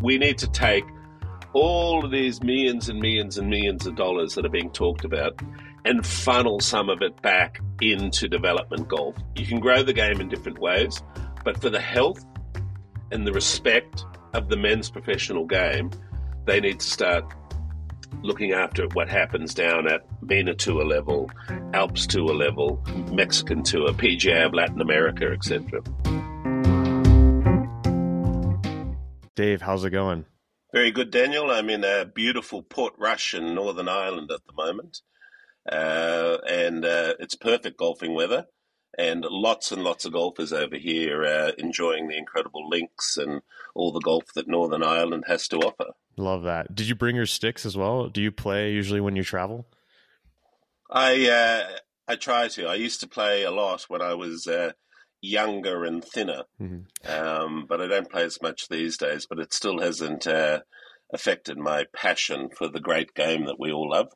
we need to take all of these millions and millions and millions of dollars that are being talked about and funnel some of it back into development golf. You can grow the game in different ways, but for the health and the respect of the men's professional game, they need to start looking after what happens down at MENA Tour level, Alps Tour level, Mexican Tour, PGA of Latin America, etc. Dave, how's it going? Very good, Daniel. I'm in a beautiful Portrush in Northern Ireland at the moment, uh, and uh, it's perfect golfing weather. And lots and lots of golfers over here uh, enjoying the incredible links and all the golf that Northern Ireland has to offer. Love that. Did you bring your sticks as well? Do you play usually when you travel? I uh, I try to. I used to play a lot when I was uh, younger and thinner, mm-hmm. um, but I don't play as much these days. But it still hasn't uh, affected my passion for the great game that we all love.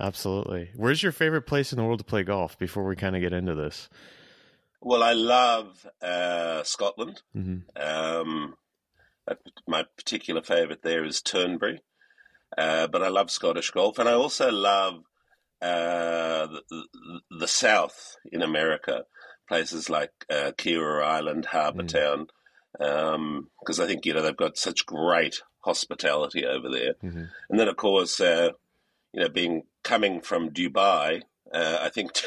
Absolutely. Where's your favorite place in the world to play golf? Before we kind of get into this. Well, I love uh, Scotland. Mm-hmm. Um, my particular favourite there is Turnberry, uh, but I love Scottish golf, and I also love uh, the, the, South in America, places like uh, Kiawah Island, Harbour mm. Town, because um, I think you know they've got such great hospitality over there. Mm-hmm. And then, of course, uh, you know, being coming from Dubai, uh, I think.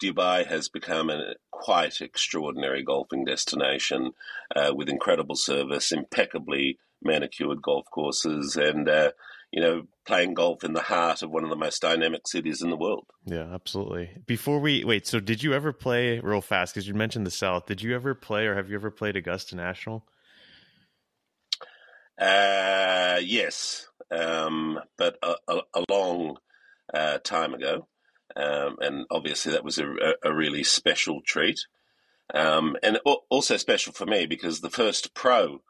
Dubai has become a quite extraordinary golfing destination uh, with incredible service, impeccably manicured golf courses, and uh, you know playing golf in the heart of one of the most dynamic cities in the world. Yeah, absolutely. Before we wait, so did you ever play real fast? Because you mentioned the South. Did you ever play, or have you ever played Augusta National? Uh, yes, um, but a, a, a long uh, time ago. Um, and obviously, that was a, a really special treat. Um, and also special for me because the first pro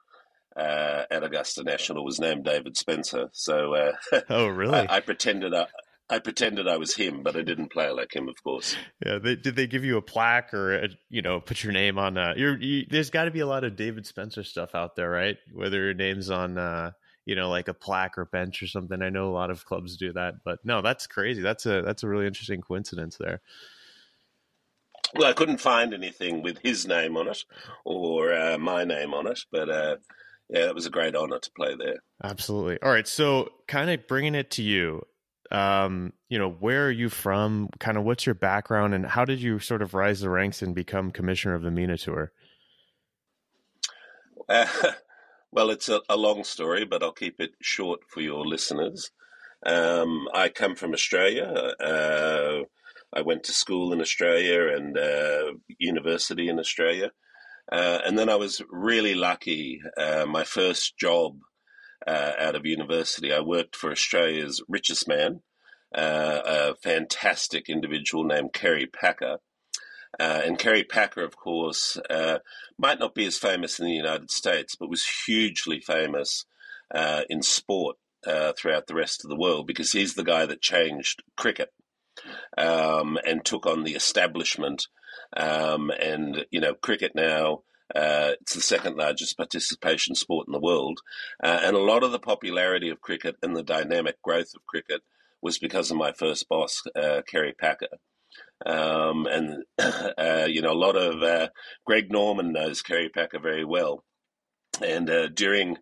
uh, at Augusta National was named David Spencer. So, uh, oh, really? I, I pretended I, I pretended I was him, but I didn't play like him, of course. Yeah, they, did they give you a plaque or a, you know put your name on? Uh, you, there's got to be a lot of David Spencer stuff out there, right? Whether your name's on uh, you know, like a plaque or bench or something. I know a lot of clubs do that, but no, that's crazy. That's a that's a really interesting coincidence there. Well, I couldn't find anything with his name on it or uh, my name on it, but uh, yeah, it was a great honor to play there. Absolutely. All right, so kind of bringing it to you. Um, you know, where are you from? Kind of what's your background, and how did you sort of rise the ranks and become commissioner of the MENA Tour? Uh, Well, it's a, a, long story, but I'll keep it short for your listeners. Um, I come from Australia. Uh, I went to school in Australia and uh, university in Australia. Uh, and then I was really lucky. Uh, my first job uh, out of university, I worked for Australia's richest man, uh, a fantastic individual named Kerry Packer. Uh, and Kerry Packer, of course, uh, might not be as famous in the United States, but was hugely famous in sport throughout the rest of the world because he's the guy that changed cricket um, and took on the establishment. Um, and, you know, cricket now. Uh, it's the second largest participation sport in the world. Uh, and a lot of the popularity of cricket and the dynamic growth of cricket was because of my first boss, Kerry Packer. Um, and, uh, you know, a lot of uh, Greg Norman knows Kerry Packer very well. And uh, during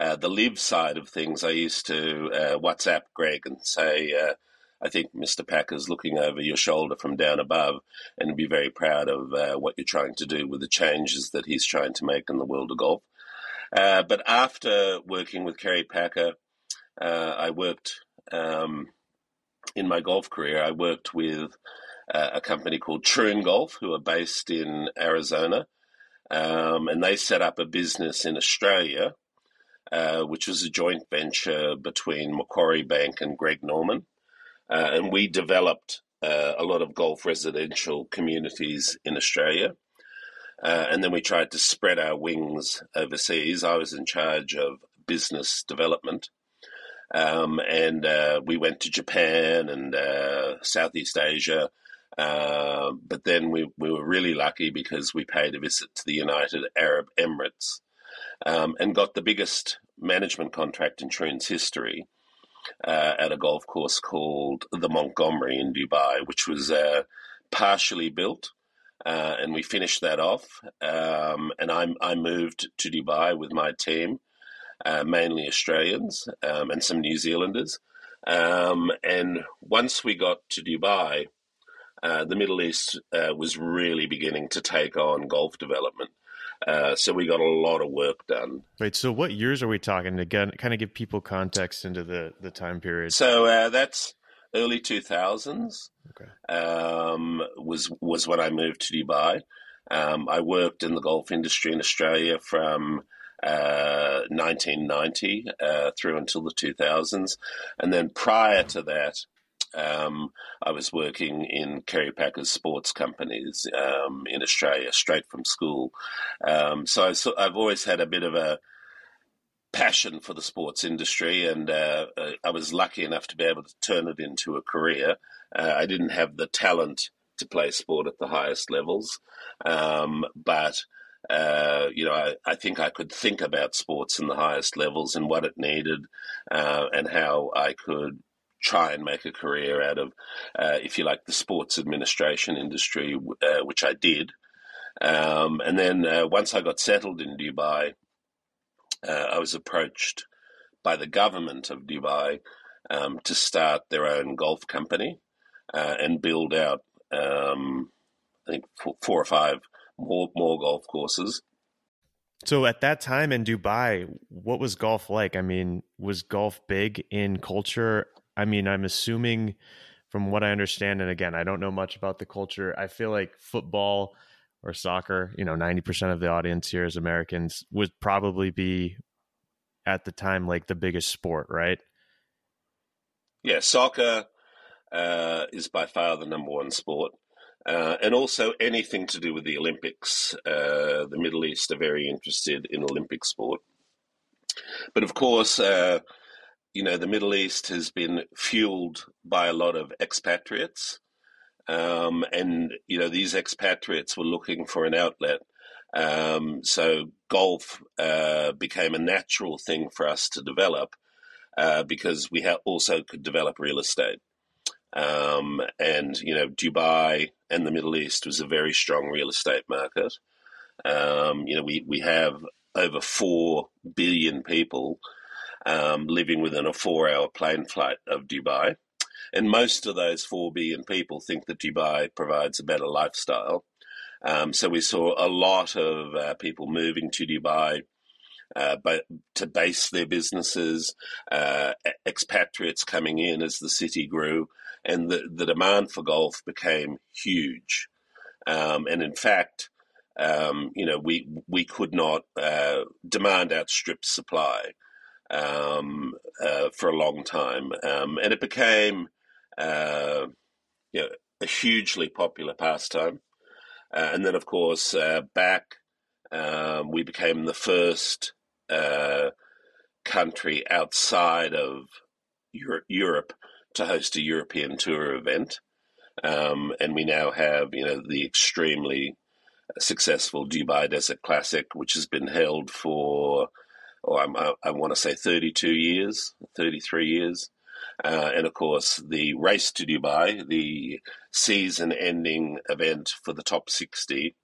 uh, the LIV side of things, I used to uh, WhatsApp Greg and say, uh, I think Mr. Packer's looking over your shoulder from down above and be very proud of what you're trying to do with the changes that he's trying to make in the world of golf. but after working with Kerry Packer, I worked um, in my golf career. I worked with uh, a company called Troon Golf, who are based in Arizona. Um, and they set up a business in Australia, uh, which was a joint venture between Macquarie Bank and Greg Norman. Uh, and we developed uh, a lot of golf residential communities in Australia. Uh, and then we tried to spread our wings overseas. I was in charge of business development. Um, and uh, we went to Japan and Southeast Asia uh, but then we, we were really lucky because we paid a visit to the United Arab Emirates. um, and got the biggest management contract in Troon's history uh, at a golf course called the Montgomerie in Dubai, which was uh, partially built. Uh, and we finished that off. Um, and I, I moved to Dubai with my team, uh, mainly Australians um, and some New Zealanders. Um, and once we got to Dubai, uh, the Middle East uh, was really beginning to take on golf development. Uh, so we got a lot of work done. Right. So what years are we talking? Again, kind of give people context into the the time period. So uh, that's early two thousands. Okay. Um, was was when I moved to Dubai. Um, I worked in the golf industry in Australia from uh, 1990 uh, through until the 2000s, and then prior to that, um, I was working in Kerry Packer's sports companies um, in Australia straight from school. Um, so, I've always had a bit of a passion for the sports industry, and uh, uh, I was lucky enough to be able to turn it into a career. Uh, I didn't have the talent to play sport at the highest levels, um, but uh, you know, I, I, think I could think about sports in the highest levels and what it needed, uh, and how I could try and make a career out of, uh, if you like, the sports administration industry, uh, which I did. Um, and then uh, once I got settled in Dubai, uh, I was approached by the government of Dubai um, to start their own golf company uh, and build out, um, I think, four, four or five more more golf courses. So at that time in Dubai, what was golf like? I mean, was golf big in culture I mean, I'm assuming from what I understand, and again, I don't know much about the culture. I feel like football or soccer, you know, 90% of the audience here is Americans, would probably be at the time like the biggest sport, right? Yeah, soccer uh, is by far the number one sport. Uh, and also anything to do with the Olympics. Uh, the Middle East are very interested in Olympic sport. But of course, uh, you know, the Middle East has been fueled by a lot of expatriates. Um, and, you know, these expatriates were looking for an outlet. Um, so golf uh, became a natural thing for us to develop uh, because we ha- also could develop real estate. Um, and, you know, Dubai and the Middle East was a very strong real estate market. Um, you know, we, we have over 4 billion people um, living within a four hour plane flight of Dubai. And most of those 4 billion people think that Dubai provides a better lifestyle. Um, so we saw a lot of uh, people moving to Dubai. Uh, but to base their businesses, uh, expatriates coming in as the city grew, and the, the demand for golf became huge. Um, and in fact, um, you know, we we could not uh, demand outstrip supply um, uh, for a long time, um, and it became uh, you know, a hugely popular pastime. Uh, and then, of course, uh, back um, we became the first uh, country outside of Euro- Europe to host a European tour event. Um, and we now have, you know, the extremely successful Dubai Desert Classic, which has been held for or I, I want to say 32 years, 33 years. Uh, and of course, the race to Dubai, the season ending event for the top 60,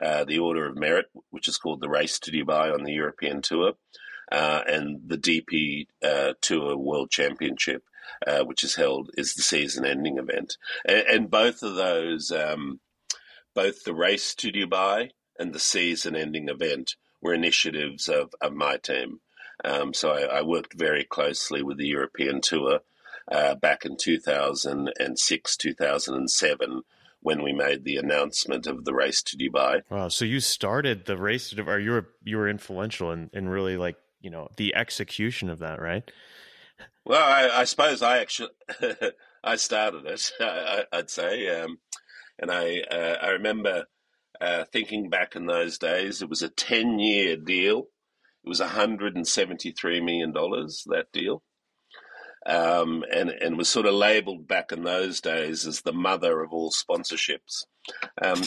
uh, the Order of Merit, which is called the Race to Dubai on the European Tour, uh, and the DP uh, Tour World Championship, uh, which is held, is the season ending event. And, and both of those, um, both the Race to Dubai and the season ending event, were initiatives of, of my team. Um, so I, I, worked very closely with the European Tour uh, back in 2006, 2007, when we made the announcement of the race to Dubai. Wow! So you started the race to Dubai. You were you were influential in, in really like you know the execution of that, right? Well, I, I suppose I actually I started it. I, would say, um, and I uh, I remember uh, thinking back in those days, it was a 10 year deal. It was $173 million, that deal. Um, and, and was sort of labeled back in those days as the mother of all sponsorships. Um,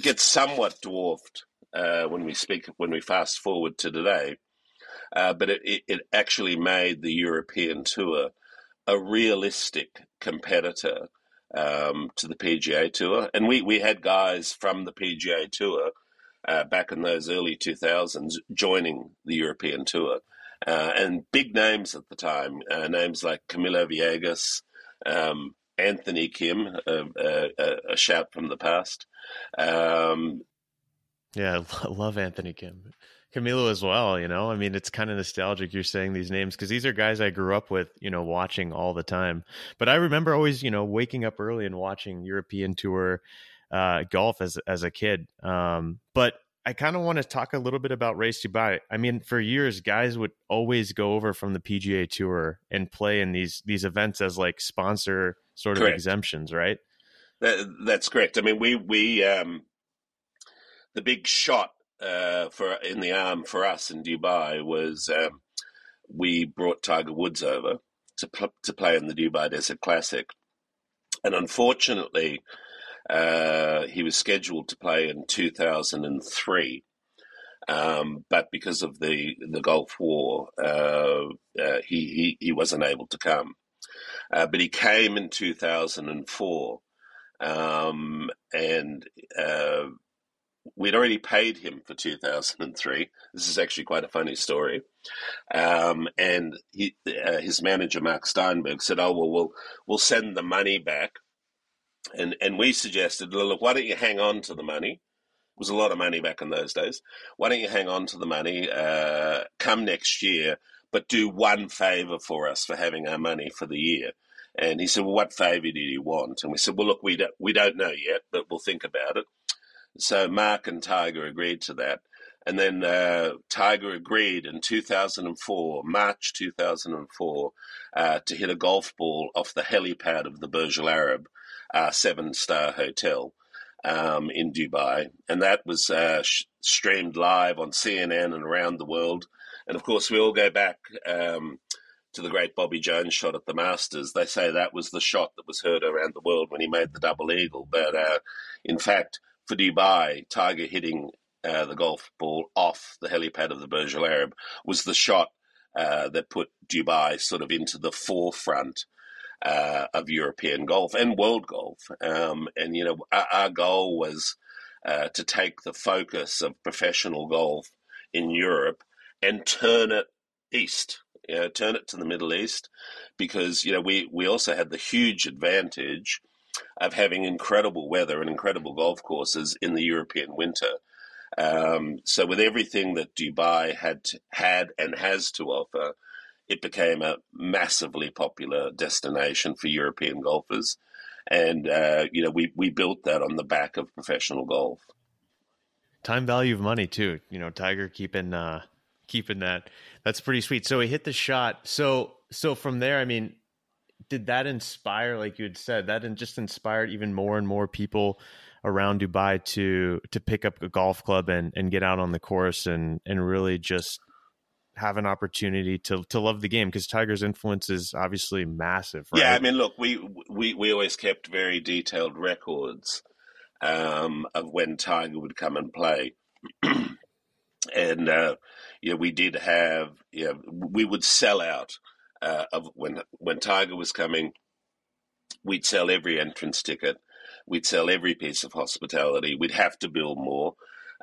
gets somewhat dwarfed uh, when we speak when we fast forward to today. Uh, but it, it, it, actually made the European Tour a realistic competitor um, to the PGA Tour, and we we had guys from the PGA Tour uh, back in those early 2000s joining the European Tour. Uh, and big names at the time, uh, names like Camilo Villegas, um, Anthony Kim, a, a, shout from the past. Um, yeah, I love Anthony Kim. Camilo as well, you know. I mean, it's kind of nostalgic you're saying these names because these are guys I grew up with, you know, watching all the time. But I remember always, you know, waking up early and watching European Tour uh, golf as as a kid. Um, but I kind of want to talk a little bit about Race Dubai. I mean, for years, guys would always go over from the PGA Tour and play in these these events as like sponsor sort correct. of exemptions, right? That, that's correct. I mean, we we um, the big shot uh, for in the arm for us in Dubai was um, we brought Tiger Woods over to pl- to play in the Dubai Desert Classic, and unfortunately uh, he was scheduled to play in 2003, um, but because of the, the Gulf War, uh, uh, he, he, he wasn't able to come. Uh, but he came in 2004, um, and uh, we'd already paid him for 2003. This is actually quite a funny story. Um, and he, uh, his manager Mark Steinberg said, "Oh well, we'll we'll send the money back and and we suggested, look, why don't you hang on to the money? It was a lot of money back in those days. Why don't you hang on to the money? Uh, come next year, but do one favor for us for having our money for the year. And he said, well, what favor do you want? And we said, well, look, we don't, we don't know yet, but we'll think about it. So Mark and Tiger agreed to that. And then uh, Tiger agreed in 2004, March 2004, uh, to hit a golf ball off the helipad of the Burj Al Arab uh, seven star hotel um, in Dubai. And that was uh, sh- streamed live on CNN and around the world. And of course, we all go back um, to the great Bobby Jones shot at the Masters. They say that was the shot that was heard around the world when he made the double eagle. But uh, in fact, for Dubai, Tiger hitting uh, the golf ball off the helipad of the Burj Al Arab was the shot uh, that put Dubai sort of into the forefront uh, of European golf and world golf. Um, and, you know, our, our goal was uh, to take the focus of professional golf in Europe and turn it east, you know, turn it to the Middle East, because, you know, we, we also had the huge advantage of having incredible weather and incredible golf courses in the European winter. Um, so with everything that Dubai had had and has to offer, it became a massively popular destination for European golfers. And, uh, you know, we, we built that on the back of professional golf. Time value of money, too. You know, Tiger keeping, uh, keeping that. That's pretty sweet. So he hit the shot. So, so from there, I mean, did that inspire, like you had said, that just inspired even more and more people around Dubai to to pick up a golf club and and get out on the course and and really just have an opportunity to to love the game because Tiger's influence is obviously massive. Right? Yeah, I mean, look, we we we always kept very detailed records um, of when Tiger would come and play, and uh, know, we did have know, we would sell out uh, of when when Tiger was coming. We'd sell every entrance ticket. We'd sell every piece of hospitality. We'd have to build more.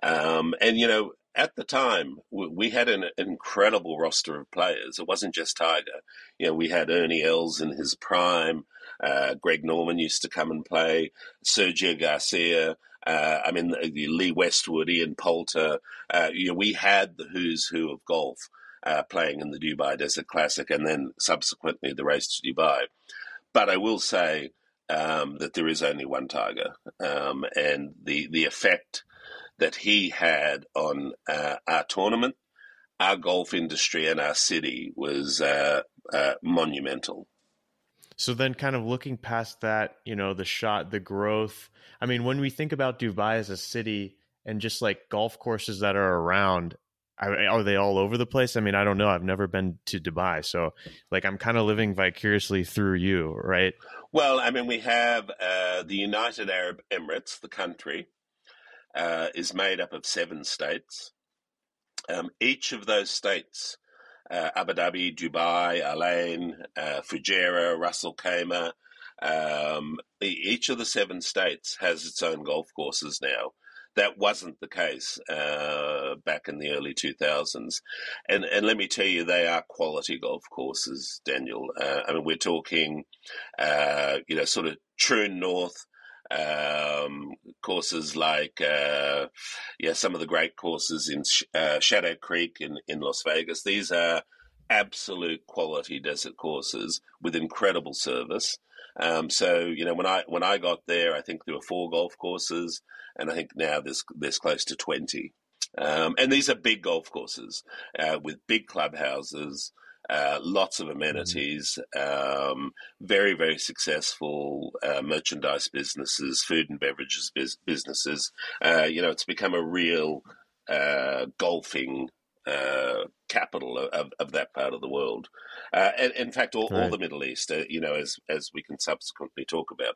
Um, and you know, at the time, we had an incredible roster of players. It wasn't just Tiger. You know, we had Ernie Els in his prime. Uh, Greg Norman used to come and play. Sergio Garcia. Uh, I mean, Lee Westwood, Ian Poulter. Uh, you know, we had the who's who of golf uh, playing in the Dubai Desert Classic, and then subsequently the race to Dubai. But I will say um, that there is only one Tiger, um, and the the effect that he had on uh, our tournament, our golf industry, and our city was uh, uh, monumental. So then, kind of looking past that, you know, the shot, the growth. I mean, when we think about Dubai as a city and just like golf courses that are around, are they all over the place? I mean, I don't know. I've never been to Dubai, so like I'm kind of living vicariously through you, right? Well, I mean, we have uh, the United Arab Emirates, the country, uh, is made up of seven states. Um, each of those states, uh, Abu Dhabi, Dubai, Al Ain, uh, Fujairah, Ras Al Khaimah, um, each of the seven states has its own golf courses now. That wasn't the case uh, back in the early 2000s. And, and let me tell you, they are quality golf courses, Daniel. Uh, I mean, we're talking, uh, you know, sort of true North, um, courses like uh, yeah some of the great courses in uh, Shadow Creek in, in Las Vegas. These are absolute quality desert courses with incredible service. Um, so you know when I when I got there, I think there were four golf courses, and I think now there's there's close to twenty. Um, and these are big golf courses uh, with big clubhouses, uh, lots of mm-hmm. amenities, um, very, very successful uh, merchandise businesses, food and beverages biz- businesses. Uh, you know, it's become a real uh, golfing uh, capital of, of, that part of the world. Uh, and in fact, all, right. all the Middle East, uh, you know, as as we can subsequently talk about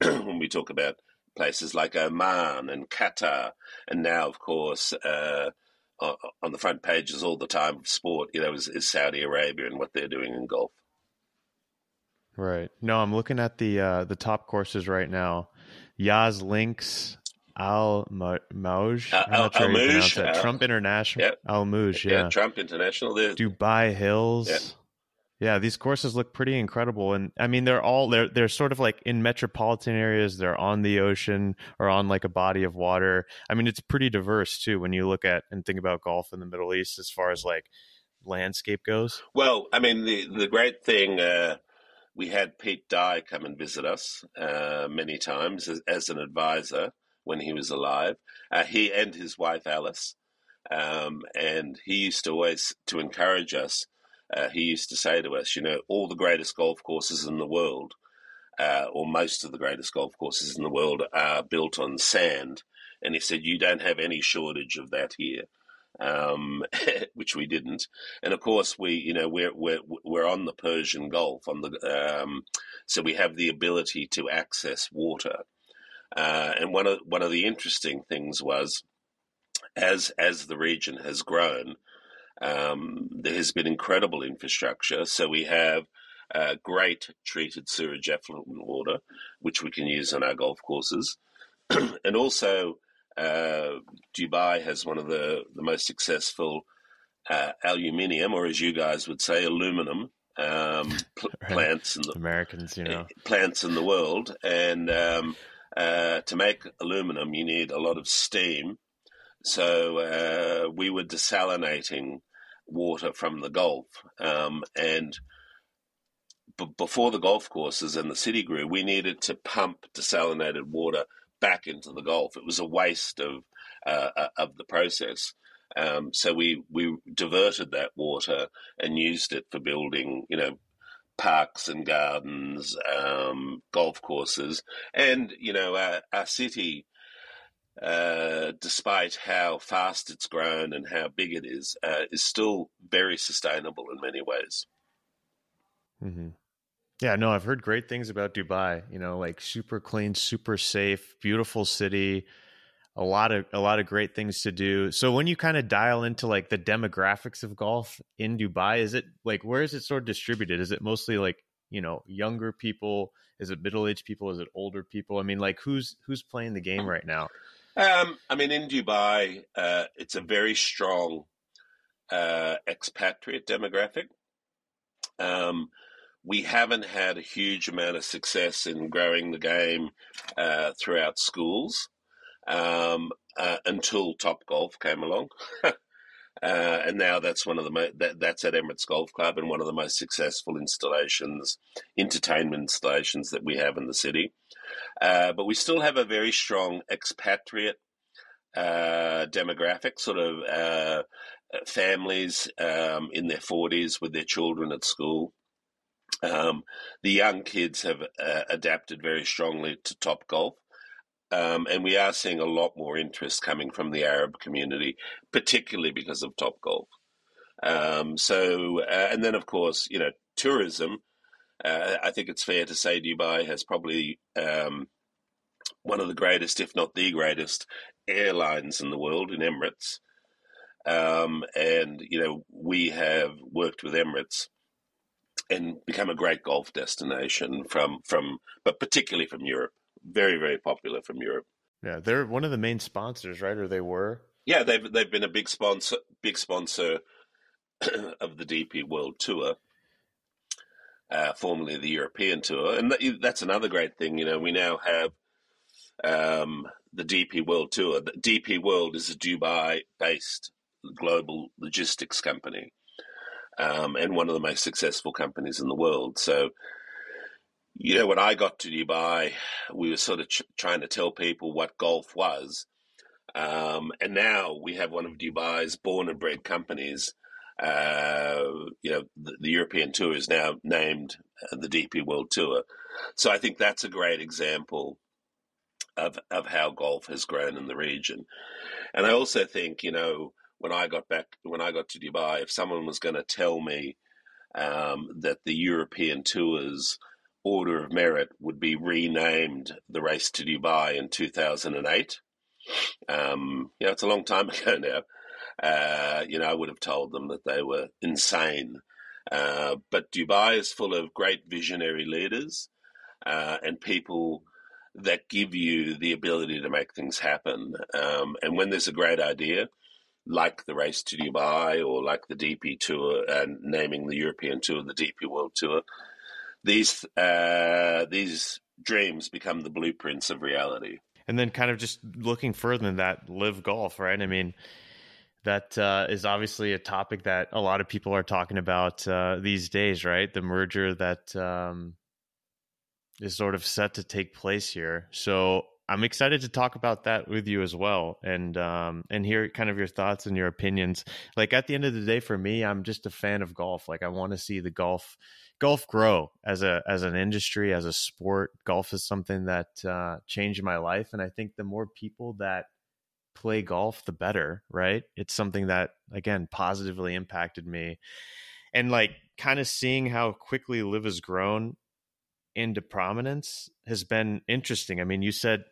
when we talk about places like Oman and Qatar, and now, of course, uh, on the front pages all the time of sport, you know, is, is Saudi Arabia and what they're doing in golf. Right. No, I'm looking at the uh, the top courses right now. Yas Links, Al Mouj. Uh, Al, sure Uh, Trump International. Yep. Al Mouj, yeah. yeah. Trump International. Dubai Hills. Yeah. Yeah, these courses look pretty incredible, and I mean they're all they're they're sort of like in metropolitan areas. They're on the ocean or on like a body of water. I mean it's pretty diverse too when you look at and think about golf in the Middle East as far as like landscape goes. Well, I mean the the great thing uh, we had Pete Dye come and visit us uh, many times as, as, an advisor when he was alive. Uh, he and his wife Alice, um, and he used to always to encourage us uh, he used to say to us, you know, all the greatest golf courses in the world, uh, or most of the greatest golf courses in the world, are built on sand. And he said, you don't have any shortage of that here. Um, which we didn't, and of course we, you know, we're we're we're on the Persian Gulf, on the um, so we have the ability to access water. Uh, and one of one of the interesting things was, as as the region has grown, um, there has been incredible infrastructure. So we have uh, great treated sewage effluent water, which we can use on our golf courses. and also, uh, Dubai has one of the, the most successful uh, aluminium, or as you guys would say, aluminum um, pl- right. plants in the Americans, you know, plants in the world. And um, uh, to make aluminum, you need a lot of steam. So uh, we were desalinating water from the Gulf. Um, and b- before the golf courses and the city grew, we needed to pump desalinated water back into the Gulf. It was a waste of uh, uh, of the process. Um, so we we diverted that water and used it for building, you know, parks and gardens, um, golf courses, and you know, our, our city uh, despite how fast it's grown and how big it is, uh, is still very sustainable in many ways. Mm-hmm. Yeah, no, I've heard great things about Dubai. You know, like super clean, super safe, beautiful city. A lot of a lot of great things to do. So when you kind of dial into like the demographics of golf in Dubai, is it like where is it sort of distributed? Is it mostly like you know younger people? Is it middle aged people? Is it older people? I mean, like who's who's playing the game right now? Um, I mean, in Dubai, uh, it's a very strong uh, expatriate demographic. Um, we haven't had a huge amount of success in growing the game uh, throughout schools um, uh, until Top Golf came along. Uh, and now that's one of the mo- that, that's at Emirates Golf Club and one of the most successful installations, entertainment installations that we have in the city. Uh, but we still have a very strong expatriate uh, demographic, sort of uh, families um, in their 40s with their children at school. Um, the young kids have uh, adapted very strongly to Top Golf. Um, and we are seeing a lot more interest coming from the Arab community, particularly because of Top Golf. Um, so, uh, and then of course, you know, tourism uh, I think it's fair to say Dubai has probably um, one of the greatest, if not the greatest, airlines in the world in Emirates. Um, and, you know, we have worked with Emirates and become a great golf destination from, from, but particularly from Europe. Very, very popular from Europe. Yeah, they're one of the main sponsors, right? Or they were. Yeah, they've they've been a big sponsor, big sponsor of the DP World Tour, uh, formerly the European Tour, and that's another great thing. You know, we now have um, the DP World Tour. The DP World is a Dubai-based global logistics company, um, and one of the most successful companies in the world. So, you know, when I got to Dubai, we were sort of ch- trying to tell people what golf was. Um, and now we have one of Dubai's born and bred companies. Uh, you know, the, the, European Tour is now named uh, the DP World Tour. So I think that's a great example of of how golf has grown in the region. And I also think, you know, when I got back, when I got to Dubai, if someone was going to tell me um, that the European Tour's Order of Merit would be renamed the Race to Dubai in 2008, um, you know, it's a long time ago now. Uh, you know, I would have told them that they were insane. Uh, but Dubai is full of great visionary leaders uh, and people that give you the ability to make things happen. Um, and when there's a great idea, like the race to Dubai or like the DP Tour and naming the European Tour the DP World Tour, these uh, these dreams become the blueprints of reality. And then, kind of just looking further than that, LIV golf, right? I mean, that uh, is obviously a topic that a lot of people are talking about uh, these days, right? The merger that um, is sort of set to take place here. So I'm excited to talk about that with you as well, and um, and hear kind of your thoughts and your opinions. Like at the end of the day, for me, I'm just a fan of golf. Like I want to see the golf golf grow as a as an industry, as a sport. Golf is something that uh, changed my life, and I think the more people that play golf, the better. Right? It's something that again positively impacted me, and like kind of seeing how quickly LIV has grown into prominence has been interesting. I mean, you said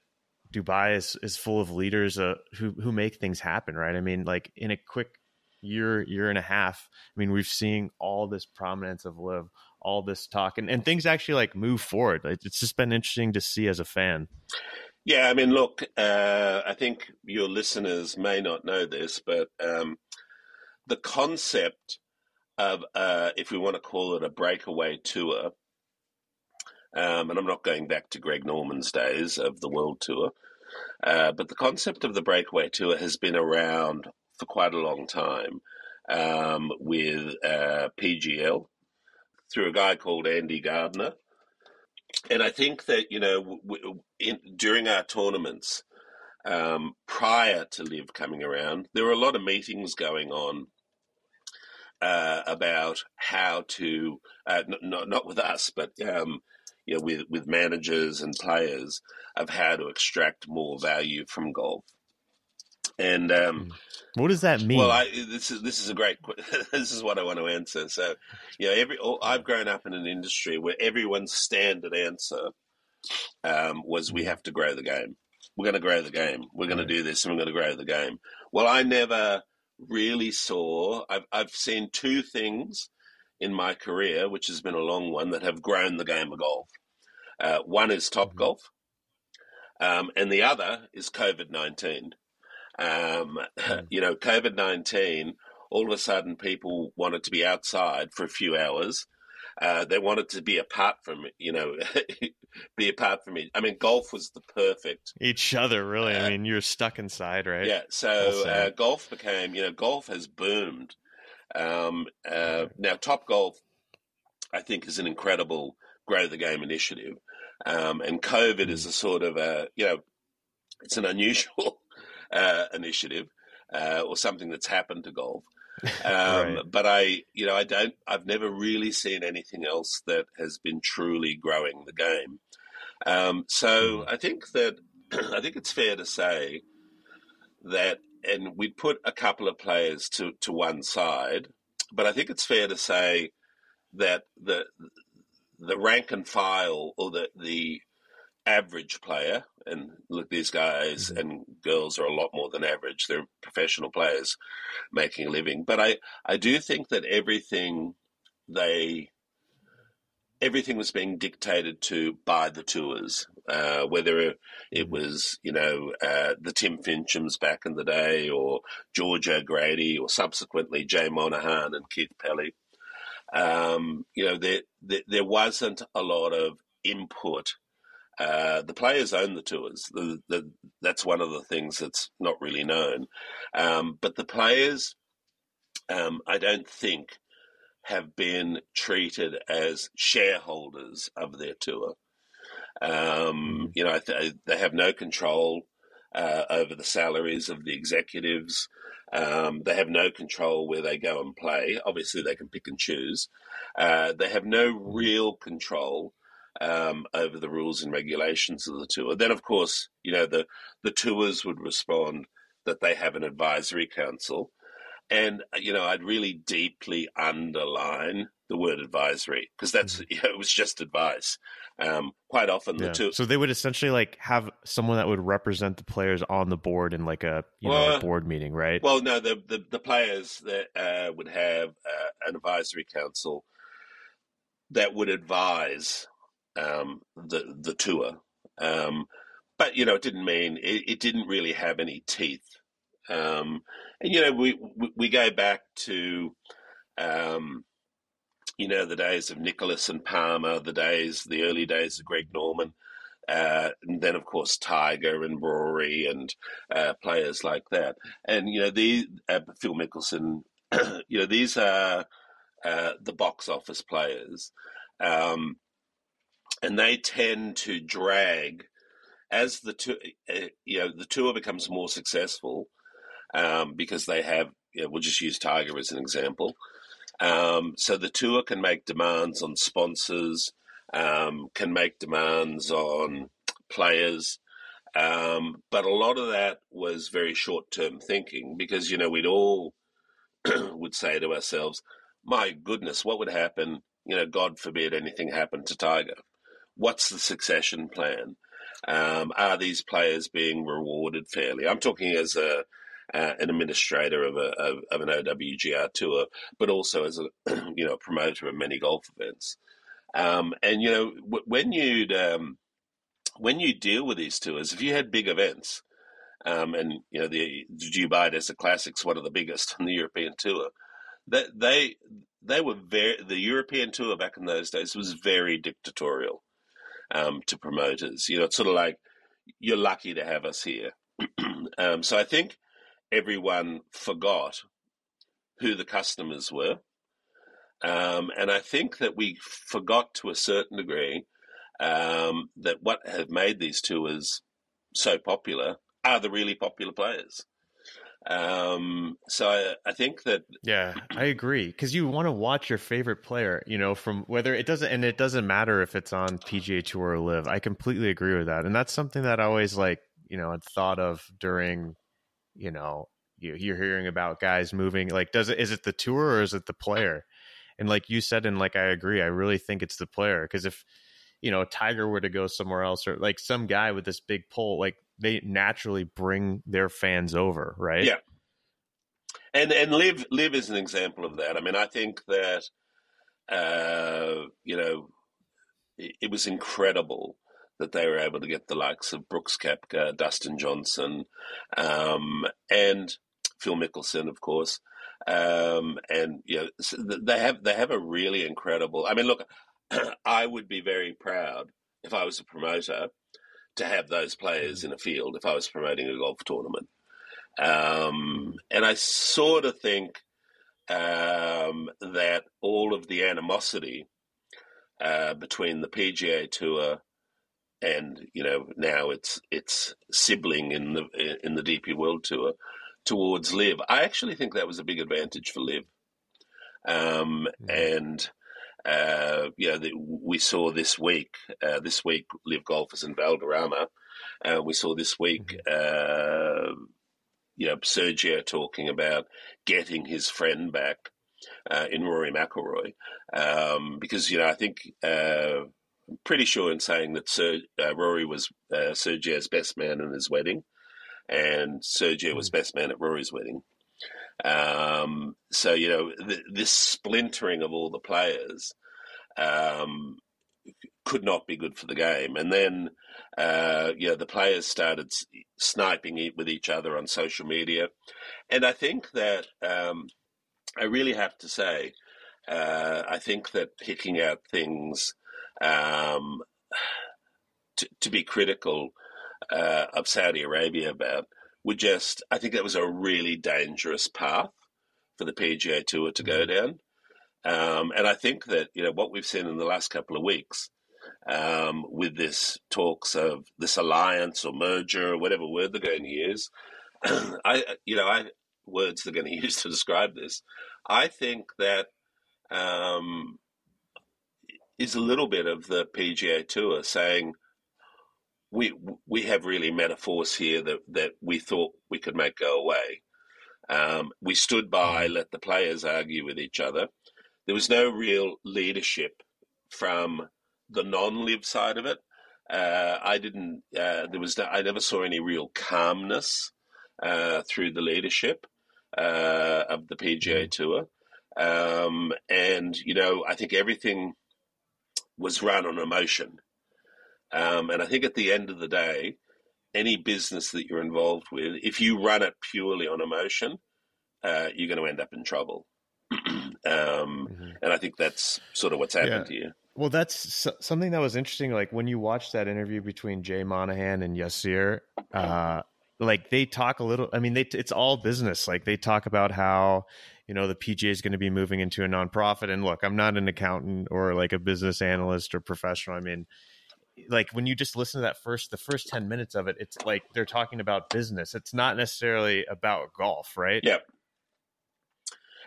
Dubai is, is full of leaders uh, who who make things happen, right? I mean, like in a quick year year and a half, I mean, we've seen all this prominence of LIV, all this talk, and, and things actually like move forward. It's just been interesting to see as a fan. Yeah, I mean, look, uh, I think your listeners may not know this, but um, the concept of, uh, if we want to call it a breakaway tour, um, and I'm not going back to Greg Norman's days of the World Tour, uh, but the concept of the breakaway tour has been around for quite a long time um, with uh, PGL through a guy called Andy Gardner. And I think that, you know, in, during our tournaments, um, prior to LIV coming around, there were a lot of meetings going on uh, about how to, uh, not, not with us, but um, you know, with with managers and players of how to extract more value from golf. And um, hmm. what does that mean? Well, I, this is this is a great. this is what I want to answer. So, you know, every I've grown up in an industry where everyone's standard answer um, was, "We hmm. have to grow the game. We're going to grow the game. We're going right. to do this, and we're going to grow the game." Well, I never really saw. I've I've seen two things in my career, which has been a long one, that have grown the game of golf. Uh, one is Top mm-hmm. Golf, um, and the other is COVID 19. Um, mm. You know, COVID 19, all of a sudden people wanted to be outside for a few hours. Uh, they wanted to be apart from, you know, be apart from me. I mean, golf was the perfect. Each other, really. Uh, I mean, you're stuck inside, right? Yeah. So uh, golf became, you know, golf has boomed. Um, uh, now, Top Golf, I think, is an incredible grow the game initiative. Um, and COVID is mm. a sort of a, you know, it's an unusual uh, initiative uh, or something that's happened to golf. Um, right. But I, you know, I don't, I've never really seen anything else that has been truly growing the game. Um, so mm. I think that, I think it's fair to say that, and we'd put a couple of players to, to one side, but I think it's fair to say that the the rank and file or the the average player, and look, these guys mm-hmm. and girls are a lot more than average. They're professional players making a living. But I, I do think that everything they everything was being dictated to by the tours, uh, whether it mm-hmm. was, you know, uh, the Tim Finchems back in the day or George O'Grady or subsequently Jay Monahan and Keith Pelley, Um, you know, there, there, there, wasn't a lot of input. Uh, the players own the tours. The, the, that's one of the things that's not really known. Um, but the players, um, I don't think, have been treated as shareholders of their tour. Um, mm-hmm. you know, th- they have no control uh, over the salaries of the executives. Um, they have no control where they go and play. Obviously, they can pick and choose. Uh, they have no mm-hmm. real control um, over the rules and regulations of the tour. Then, of course, you know the the tours would respond that they have an advisory council and, uh, you know, I'd really deeply underline the word advisory because that's, mm-hmm. you know, it was just advice. Um, quite often the two. So they would essentially like have someone that would represent the players on the board in like a, you well, know, a board meeting, right? Well, no, the, the, the players that uh, would have uh, an advisory council that would advise um, the, the tour. Um, but, you know, it didn't mean, it, it didn't really have any teeth. Um, and you know, we we go back to, um, you know, the days of Nicklaus and Palmer, the days, the early days of Greg Norman, uh, and then of course Tiger and Rory and uh, players like that. And you know, the uh, Phil Mickelson, you know, these are uh, the box office players, um, and they tend to drag as the tour, uh, you know, the tour becomes more successful um, because they have, you know, we'll just use Tiger as an example. Um, so the tour can make demands on sponsors, um, can make demands on players. Um, but a lot of that was very short term thinking because, you know, we'd all would say to ourselves, my goodness, what would happen? You know, God forbid anything happened to Tiger. What's the succession plan? Um, are these players being rewarded fairly? I'm talking as a uh, an administrator of, a, of, of, an OWGR tour, but also as a you know promoter of many golf events. Um, and you know w- when you um, when you deal with these tours, if you had big events, um, and you know the, the Dubai Desert Classics, one of the biggest on the European tour, that they they were very the European tour back in those days was very dictatorial um, to promoters. You know, it's sort of like you're lucky to have us here. um, so I think everyone forgot who the customers were. Um, and I think that we forgot to a certain degree um, that what have made these tours so popular are the really popular players. Um, so I, I, think that yeah, I agree because you want to watch your favorite player, you know, from whether it doesn't and it doesn't matter if it's on PGA Tour or LIV. I completely agree with that, and that's something that I always like, you know, had thought of during you know you, you're hearing about guys moving like does it is it the tour or is it the player and like you said and like i agree i really think it's the player because if you know tiger were to go somewhere else or like some guy with this big pull like they naturally bring their fans over right yeah and and LIV LIV is an example of that i mean i think that uh you know it, it was incredible that they were able to get the likes of Brooks Koepka, Dustin Johnson, um, and Phil Mickelson, of course. Um, and you know, they have they have a really incredible. I mean, look, I would be very proud if I was a promoter to have those players in a field if I was promoting a golf tournament. Um, and I sort of think um, that all of the animosity uh, between the PGA Tour and you know now it's it's sibling in the in the DP World Tour towards LIV. I actually think that was a big advantage for LIV, Um, mm-hmm. And uh, you know, the, we saw this week. Uh, this week, LIV golfers in Valderrama. Uh, we saw this week. Mm-hmm. Uh, you know, Sergio talking about getting his friend back uh, in Rory McIlroy, um, because you know I think uh, pretty sure in saying that Sir, uh, Rory was uh, Sergio's best man in his wedding, and Sergio was best man at Rory's wedding. Um, so you know th- this splintering of all the players um, could not be good for the game. And then uh, you know the players started sniping it with each other on social media, and I think that um, I really have to say uh, I think that picking out things um, to, to, be critical uh, of Saudi Arabia about would just, I think that was a really dangerous path for the PGA Tour to go mm-hmm. down. Um, and I think that, you know, what we've seen in the last couple of weeks um, with this talks of this alliance or merger or whatever word they're going to use, I, you know, I, words they're going to use to describe this, I think that um, is a little bit of the PGA Tour saying we we have really metaphors here that that we thought we could make go away. Um, we stood by, mm-hmm. let the players argue with each other. There was no real leadership from the non-LIV side of it. Uh, I didn't. Uh, there was. I never saw any real calmness uh, through the leadership uh, of the PGA mm-hmm. Tour. Um, and, you know, I think everything was run on emotion. Um, and I think at the end of the day, any business that you're involved with, if you run it purely on emotion, uh, you're going to end up in trouble. um, mm-hmm. And I think that's sort of what's happened yeah. here. Well, that's something that was interesting. Like when you watch that interview between Jay Monahan and Yasir, uh, like they talk a little. I mean, they, it's all business. Like they talk about how you know the PGA is going to be moving into a nonprofit. And look, I'm not an accountant or like a business analyst or professional. I mean, like when you just listen to that first, the first ten minutes of it, it's like they're talking about business. It's not necessarily about golf, right? Yeah.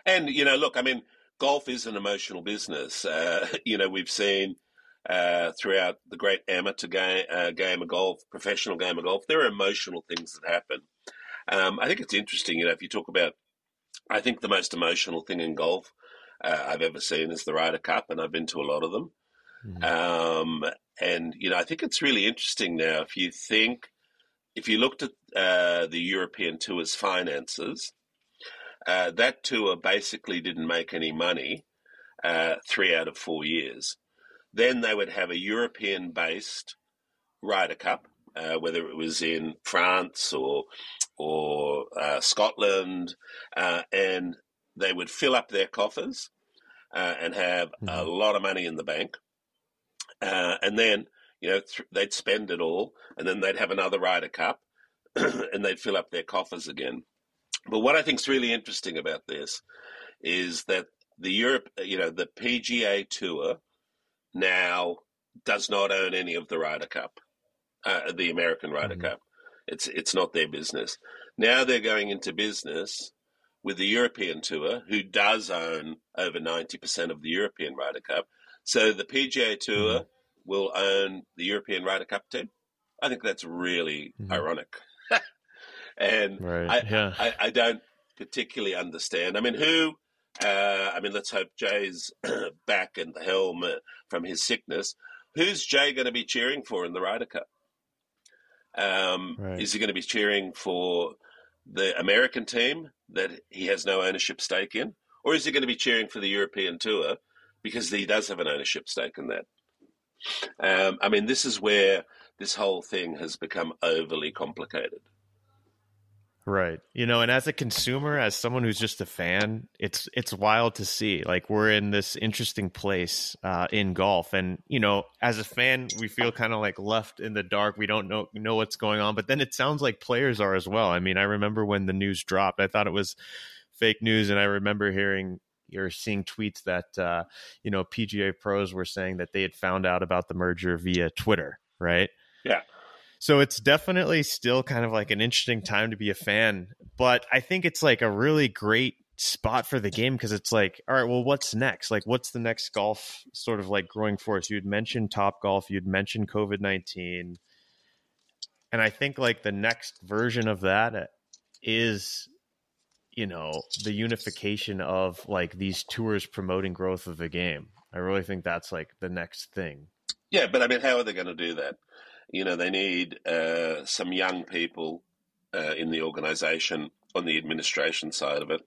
And you know, look, I mean, golf is an emotional business. Uh, you know, we've seen uh, throughout the great amateur game, uh, game of golf, professional game of golf, there are emotional things that happen. Um, I think it's interesting, you know, if you talk about I think the most emotional thing in golf uh, I've ever seen is the Ryder Cup, and I've been to a lot of them. Mm-hmm. Um, and you know, I think it's really interesting now. If you think, if you looked at uh, the European Tour's finances, uh, that tour basically didn't make any money uh, three out of four years. Then they would have a European-based Ryder Cup, uh, whether it was in France or or uh, Scotland, uh, and they would fill up their coffers uh, and have mm-hmm. a lot of money in the bank, uh, and then you know th- they'd spend it all, and then they'd have another Ryder Cup, and they'd fill up their coffers again. But what I think is really interesting about this is that the Europe, you know, the PGA Tour now does not own any of the Ryder Cup, uh, the American Ryder mm-hmm. Cup. It's it's not their business. Now they're going into business with the European Tour, who does own over ninety percent of the European Ryder Cup. So the PGA Tour mm-hmm. will own the European Ryder Cup team. I think that's really mm-hmm. ironic, and right. I, yeah. I, I don't particularly understand. I mean, who? Uh, I mean, let's hope Jay's back in the helm from his sickness. Who's Jay going to be cheering for in the Ryder Cup? Um, right. Is he going to be cheering for the American team that he has no ownership stake in, or is he going to be cheering for the European tour because he does have an ownership stake in that? Um, I mean, this is where this whole thing has become overly complicated. Right. You know, and as a consumer, as someone who's just a fan, it's it's wild to see. Like we're in this interesting place uh, in golf, and you know, as a fan, we feel kind of like left in the dark. We don't know know what's going on, but then it sounds like players are as well. I mean, I remember when the news dropped, I thought it was fake news, and I remember hearing or seeing tweets that uh, you know PGA pros were saying that they had found out about the merger via Twitter. Right. Yeah. So it's definitely still kind of like an interesting time to be a fan, but I think it's like a really great spot for the game because it's like, all right, well, what's next? Like, what's the next golf sort of like growing force? You'd mentioned Top Golf, you'd mentioned COVID 19. And I think like the next version of that is, you know, the unification of like these tours promoting growth of the game. I really think that's like the next thing. Yeah, but I mean, how are they going to do that? You know, they need uh, some young people uh, in the organisation on the administration side of it.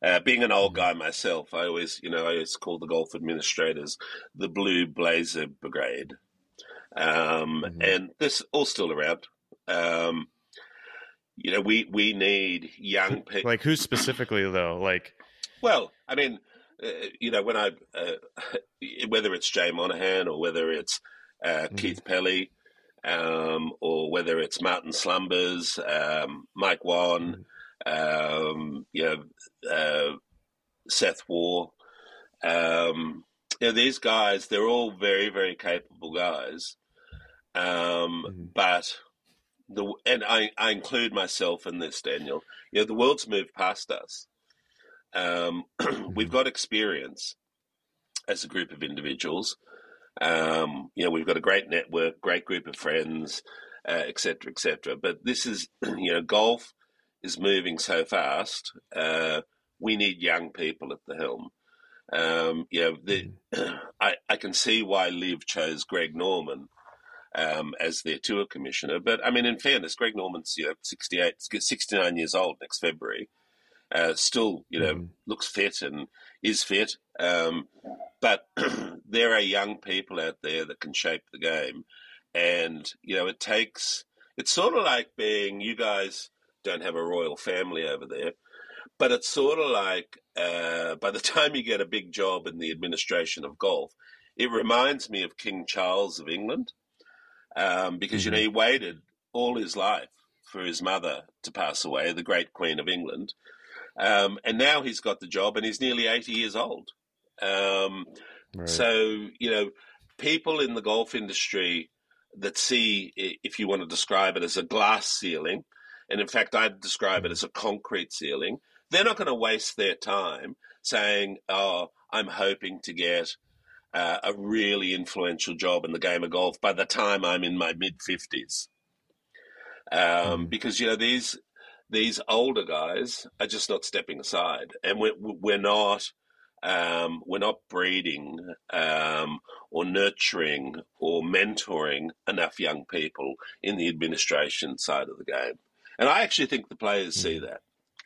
Uh, being an old guy myself, I always, you know, I always call the golf administrators the Blue Blazer Brigade, um, mm-hmm. and this all still around. Um, you know, we we need young people. Like who specifically though? Like, well, I mean, uh, you know, when I uh, whether it's Jay Monahan or whether it's uh, mm-hmm. Keith Pelley, um, or whether it's Martin Slumbers, um, Mike Whan, mm-hmm. um, you know, uh, Seth Waugh. Um, you know, these guys, they're all very, very capable guys. Um, mm-hmm. But the and I, I include myself in this, Daniel. You know, the world's moved past us. Um, we've mm-hmm. got experience as a group of individuals. Um, you know, we've got a great network, great group of friends, etc., uh, etc. Et but this is, you know, golf is moving so fast. Uh, we need young people at the helm. Um, you know, the, mm-hmm. I, I can see why LIV chose Greg Norman um, as their tour commissioner. But I mean, in fairness, Greg Norman's you know 68, 69 years old next February. Uh, still, you know, mm. looks fit and is fit. Um, but there are young people out there that can shape the game, and you know, it takes. It's sort of like being you guys don't have a royal family over there, but it's sort of like uh, by the time you get a big job in the administration of golf, it reminds me of King Charles of England, um, because mm-hmm. you know mm-hmm. he waited all his life for his mother to pass away, the great Queen of England, um, and now he's got the job and he's nearly 80 years old. Um, right. So, you know, people in the golf industry that see, if you want to describe it as a glass ceiling, and in fact, I'd describe it as a concrete ceiling, they're not going to waste their time saying, oh, I'm hoping to get uh, a really influential job in the game of golf by the time I'm in my mid 50s. Um, mm. Because, you know, these these older guys are just not stepping aside, and we're we're not um, we're not breeding um, or nurturing or mentoring enough young people in the administration side of the game, and I actually think the players see mm. that.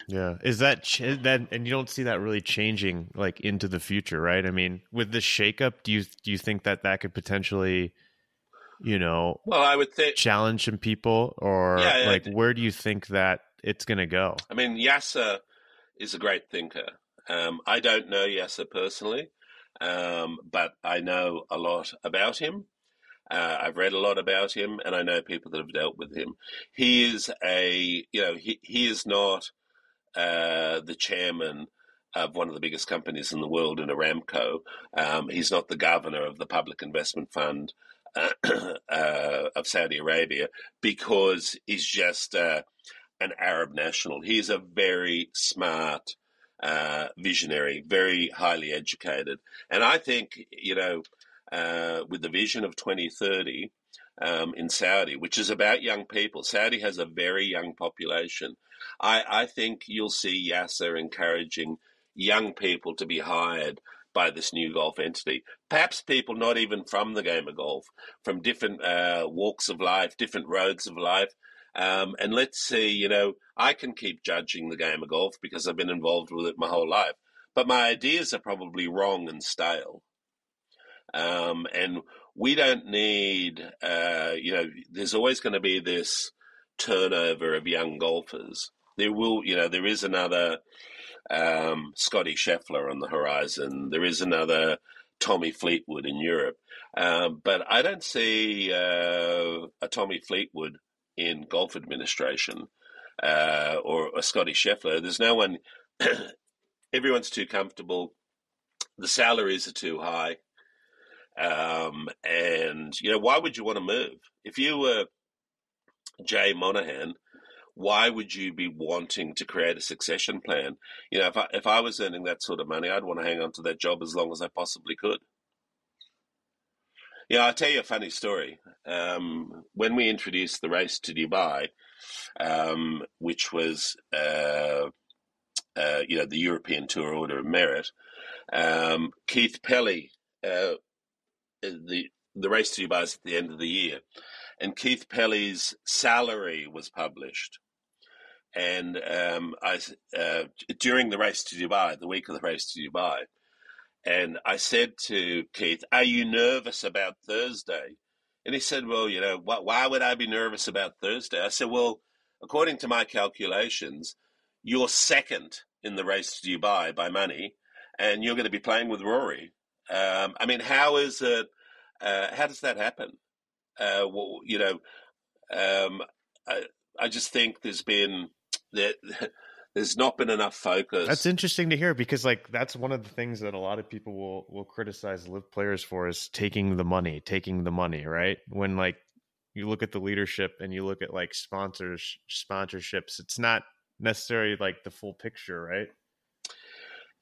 Yeah, is that ch- that, and you don't see that really changing like into the future, right? I mean, with this shakeup, do you do you think that that could potentially you know well i would think challenge some people or yeah, like where do you think that it's going to go. I mean, Yasser is a great thinker. Um, I don't know Yasser personally, um, but I know a lot about him. Uh, I've read a lot about him, and I know people that have dealt with him. He is a, you know, he, he is not uh, the chairman of one of the biggest companies in the world in Aramco. Um, he's not the governor of the Public Investment Fund uh, uh of Saudi Arabia because he's just uh, an Arab national. He's a very smart uh, visionary, very highly educated. And I think, you know, uh, with the vision of 2030 um, in Saudi, which is about young people, Saudi has a very young population. I, I think you'll see Yasser encouraging young people to be hired by this new golf entity. Perhaps people not even from the game of golf, from different uh, walks of life, different roads of life, um, and let's see, you know, I can keep judging the game of golf because I've been involved with it my whole life, but my ideas are probably wrong and stale. Um, and we don't need, uh, you know, there's always going to be this turnover of young golfers. There will, you know, there is another um, Scotty Scheffler on the horizon. There is another Tommy Fleetwood in Europe. Um, but I don't see uh, a Tommy Fleetwood in golf administration uh, or a Scotty Scheffler. There's no one. everyone's too comfortable. The salaries are too high, um, and you know why would you want to move if you were Jay Monahan? Why would you be wanting to create a succession plan? You know, if I, if I was earning that sort of money, I'd want to hang on to that job as long as I possibly could. Yeah, I'll tell you a funny story. Um, when we introduced the race to Dubai, um, which was uh, uh, you know the European Tour Order of Merit, um, Keith Pelley, uh, the the race to Dubai is at the end of the year, and Keith Pelley's salary was published. And um, I uh, during the race to Dubai, the week of the race to Dubai, and I said to Keith, "Are you nervous about Thursday?" And he said, "Well, you know, why, why would I be nervous about Thursday?" I said, "Well, according to my calculations, you're second in the race to Dubai by money, and you're going to be playing with Rory. Um, I mean, how is it? Uh, how does that happen? Uh, well, you know, um, I, I, just think there's been there, there's not been enough focus. That's interesting to hear because like that's one of the things that a lot of people will will criticize LIV players for is taking the money, taking the money, right? When like you look at the leadership and you look at like sponsors sponsorships, it's not necessarily like the full picture, right?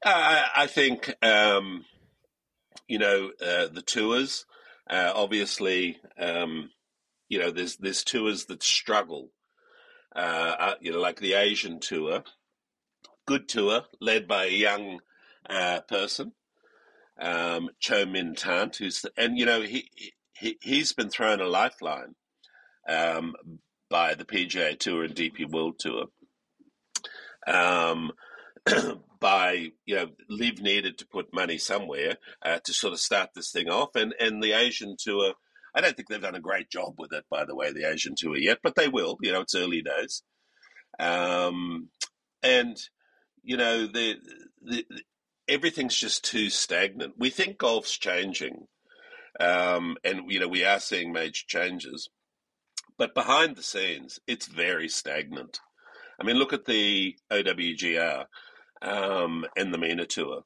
I, I think um, you know uh, the tours. Uh, obviously, um, you know there's there's tours that struggle. Uh, uh you know, like the Asian tour, good tour led by a young uh, person, um, Cho Minn Thant, who's the, and you know he, he he's been thrown a lifeline um, by the PGA Tour and DP World Tour. Um, by you know, LIV needed to put money somewhere uh, to sort of start this thing off, and and the Asian Tour. I don't think they've done a great job with it, by the way, the Asian Tour yet, but they will. You know, it's early days, um, and you know the, the everything's just too stagnant. We think golf's changing, um, and you know we are seeing major changes, but behind the scenes, it's very stagnant. I mean, look at the OWGR um, and the MENA Tour.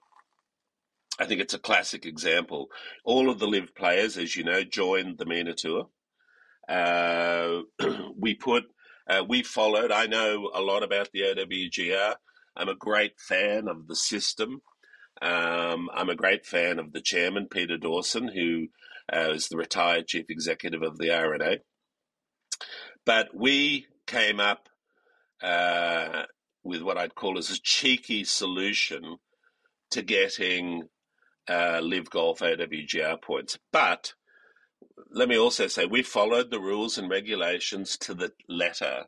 I think it's a classic example. All of the LIV players, as you know, joined the MENA Tour. Uh, we put, uh, we followed. I know a lot about the OWGR. I'm a great fan of the system. Um, I'm a great fan of the chairman, Peter Dawson, who uh, is the retired chief executive of the R&A. But we came up uh, with what I'd call as a cheeky solution to getting uh, LIV Golf OWGR points. But let me also say we followed the rules and regulations to the letter.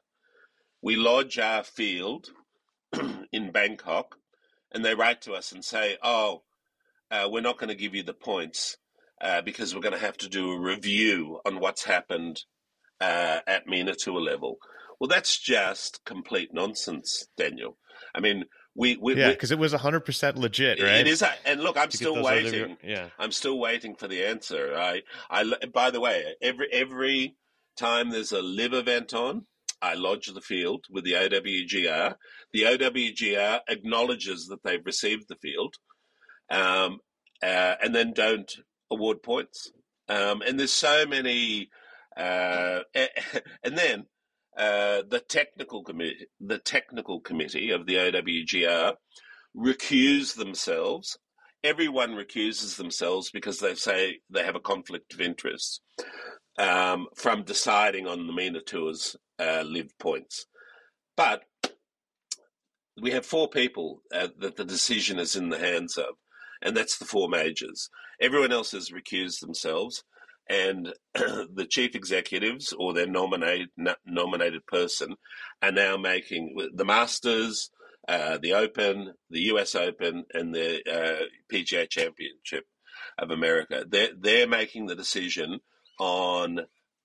We lodge our field in Bangkok, and they write to us and say, "Oh, uh, we're not going to give you the points uh, because we're going to have to do a review on what's happened uh, at MENA Tour level. Well, that's just complete nonsense, Daniel. I mean, we, we yeah, because it was hundred percent legit, right? It is, and look, I'm still waiting. Other, yeah, I'm still waiting for the answer. I, I. By the way, every every time there's a LIV event on, I lodge the field with the OWGR. The OWGR acknowledges that they've received the field, um, uh, and then don't award points. Um, and there's so many uh, and then uh, the technical committee, the technical committee of the OWGR, recuse themselves. Everyone recuses themselves because they say they have a conflict of interest um, from deciding on the MENA Tour's uh, LIV points. But we have four people uh, that the decision is in the hands of, and that's the four majors. Everyone else has recused themselves and the chief executives or their nominated nominated person are now making the Masters, uh, the Open, the U.S. Open, and the uh, PGA Championship of America. They're they're making the decision on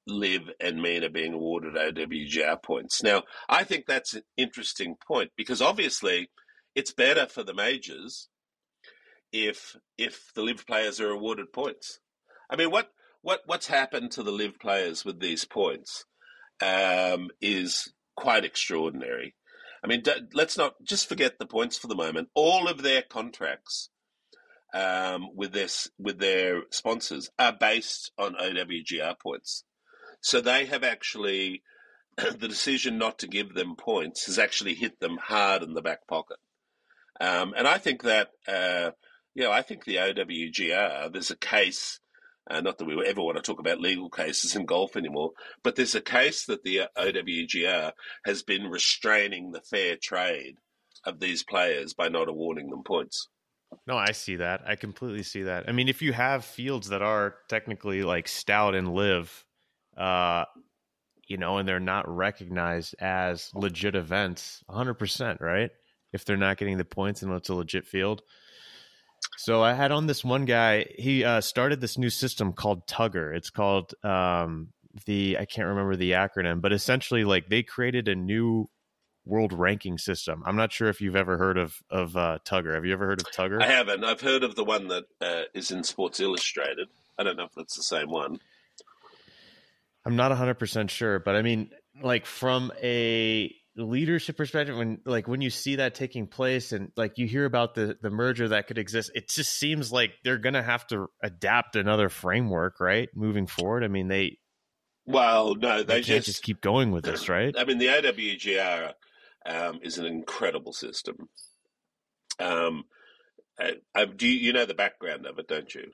LIV and MENA being awarded OWGR points. Now, I think that's an interesting point because obviously it's better for the majors if if the LIV players are awarded points. I mean, what what what's happened to the LIV players with these points um, is quite extraordinary. I mean, let's not just forget the points for the moment. All of their contracts um, with this with their sponsors are based on OWGR points, so they have actually the decision not to give them points has actually hit them hard in the back pocket. Um, and I think that, uh, I think the OWGR, there's a case uh, not that we ever want to talk about legal cases in golf anymore, but there's a case that the OWGR has been restraining the fair trade of these players by not awarding them points. No, I see that. I completely see that. I mean, if you have fields that are technically like stout and LIV, uh, you know, and they're not recognized as legit events, 100%, right? If they're not getting the points and it's a legit field. So I had on this one guy, he uh, started this new system called Tugger. It's called um, the, I can't remember the acronym, but essentially, like, they created a new world ranking system. I'm not sure if you've ever heard of of uh, Tugger. Have you ever heard of Tugger? I haven't. I've heard of the one that uh, is in Sports Illustrated. I don't know if that's the same one. I'm not 100% sure, but I mean, like from a leadership perspective when like when you see that taking place and like you hear about the the merger that could exist it just seems like they're going to have to adapt another framework right moving forward. I mean they well no they, they can't just, just keep going with this right? I mean the OWGR um, is an incredible system. Um, I, I, do you, you know the background of it don't you?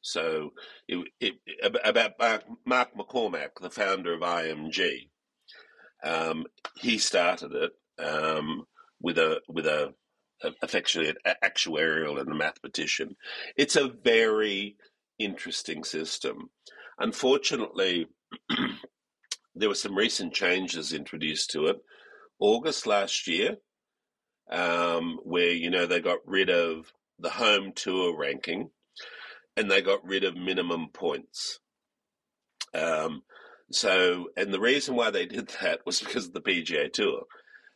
So it, it, about Mark, Mark McCormack, the founder of IMG, um, he started it um, with a with a, a an actuarial and a mathematician. It's a very interesting system. Unfortunately, there were some recent changes introduced to it. August last year, um, where you know they got rid of the home tour ranking and they got rid of minimum points. Um, so, and the reason why they did that was because of the PGA Tour.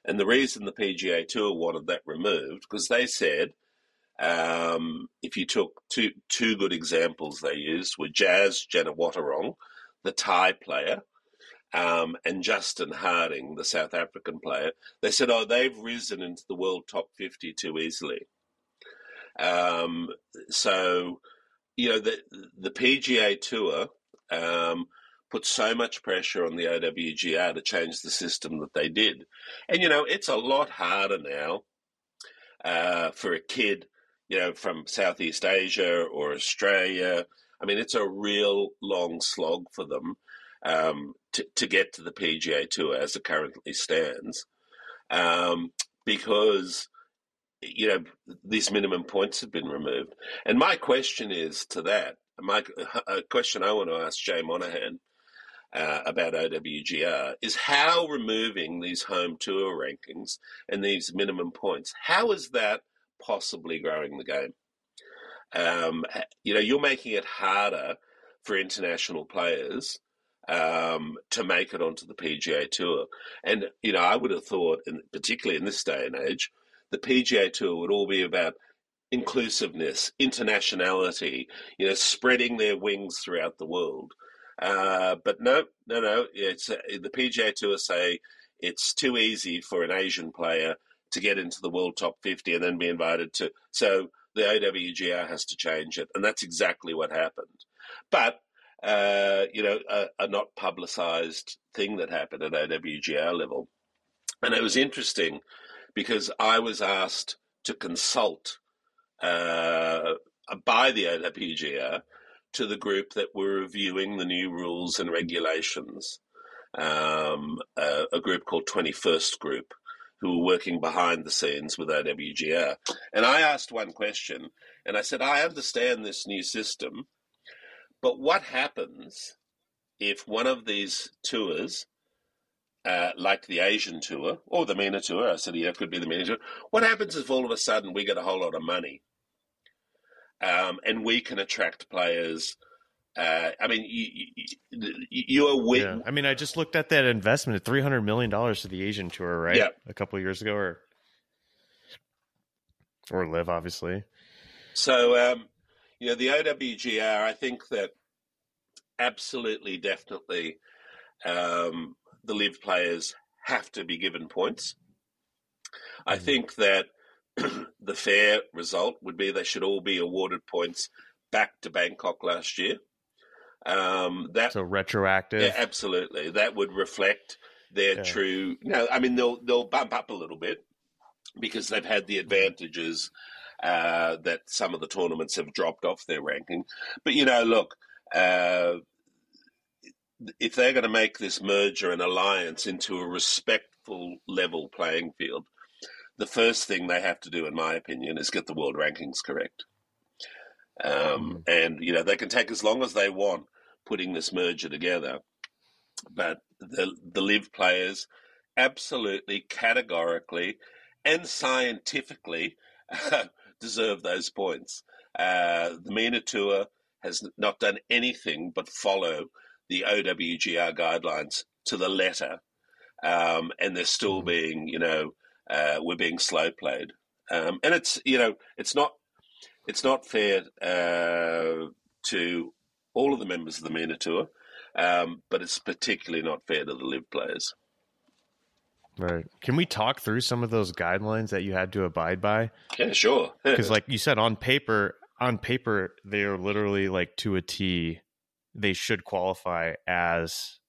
And the reason the PGA Tour wanted that removed, because they said, um, if you took two two good examples they used were Jazz Janewattananond, the Thai player, um, and Justin Harding, the South African player. They said, oh, they've risen into the world top 50 too easily. Um, so you know, the the PGA Tour um, put so much pressure on the OWGR to change the system that they did, and you know, it's a lot harder now uh, for a kid, you know, from Southeast Asia or Australia. I mean, it's a real long slog for them um, to to get to the PGA Tour as it currently stands, um, because you know, these minimum points have been removed. And my question is to that, my a question I want to ask Jay Monahan uh, about OWGR is how removing these home tour rankings and these minimum points, how is that possibly growing the game? Um, you know, you're making it harder for international players um, to make it onto the PGA Tour. And, you know, I would have thought, in, particularly in this day and age, the PGA Tour would all be about inclusiveness, internationality, you know, spreading their wings throughout the world. Uh, but no, no, no. It's uh, the PGA Tour say it's too easy for an Asian player to get into the world top 50 and then be invited to. So the OWGR has to change it, and that's exactly what happened. But uh, you know, a, a not publicized thing that happened at OWGR level, and it was interesting because I was asked to consult uh, by the OWGR to the group that were reviewing the new rules and regulations, um, uh, a group called 21st Group, who were working behind the scenes with OWGR. And I asked one question, and I said, I understand this new system, but what happens if one of these tours uh, like the Asian tour or the MENA tour. I said, yeah, it could be the MENA tour. What happens if all of a sudden we get a whole lot of money um, and we can attract players? Uh, I mean, you, you, you are with. Yeah. I mean, I just looked at that investment at three hundred million dollars to the Asian tour, right? Yeah. a couple of years ago, or or LIV obviously. So, um, you know, the OWGR, I think that absolutely, definitely, um, the LIV players have to be given points. I mm-hmm. think that the fair result would be they should all be awarded points back to Bangkok last year. Um, that so retroactive, yeah, absolutely. That would reflect their yeah. true. No, I mean they'll they'll bump up a little bit because they've had the advantages uh, that some of the tournaments have dropped off their ranking. But you know, look, uh, if they're going to make this merger and alliance into a respectful level playing field, the first thing they have to do, in my opinion, is get the world rankings correct. Um, mm. And you know they can take as long as they want putting this merger together, but the the LIV players absolutely categorically and scientifically uh, deserve those points. Uh, the MENA Tour has not done anything but follow the OWGR guidelines to the letter, um, and they're still mm. being, you know, uh, we're being slow played, um, and it's, you know, it's not, it's not fair uh, to all of the members of the MENA Tour, um, but it's particularly not fair to the LIV players. Right. Can we talk through some of those guidelines that you had to abide by? Yeah, sure. Because, like you said, on paper, on paper, they are literally like to a T. They should qualify as,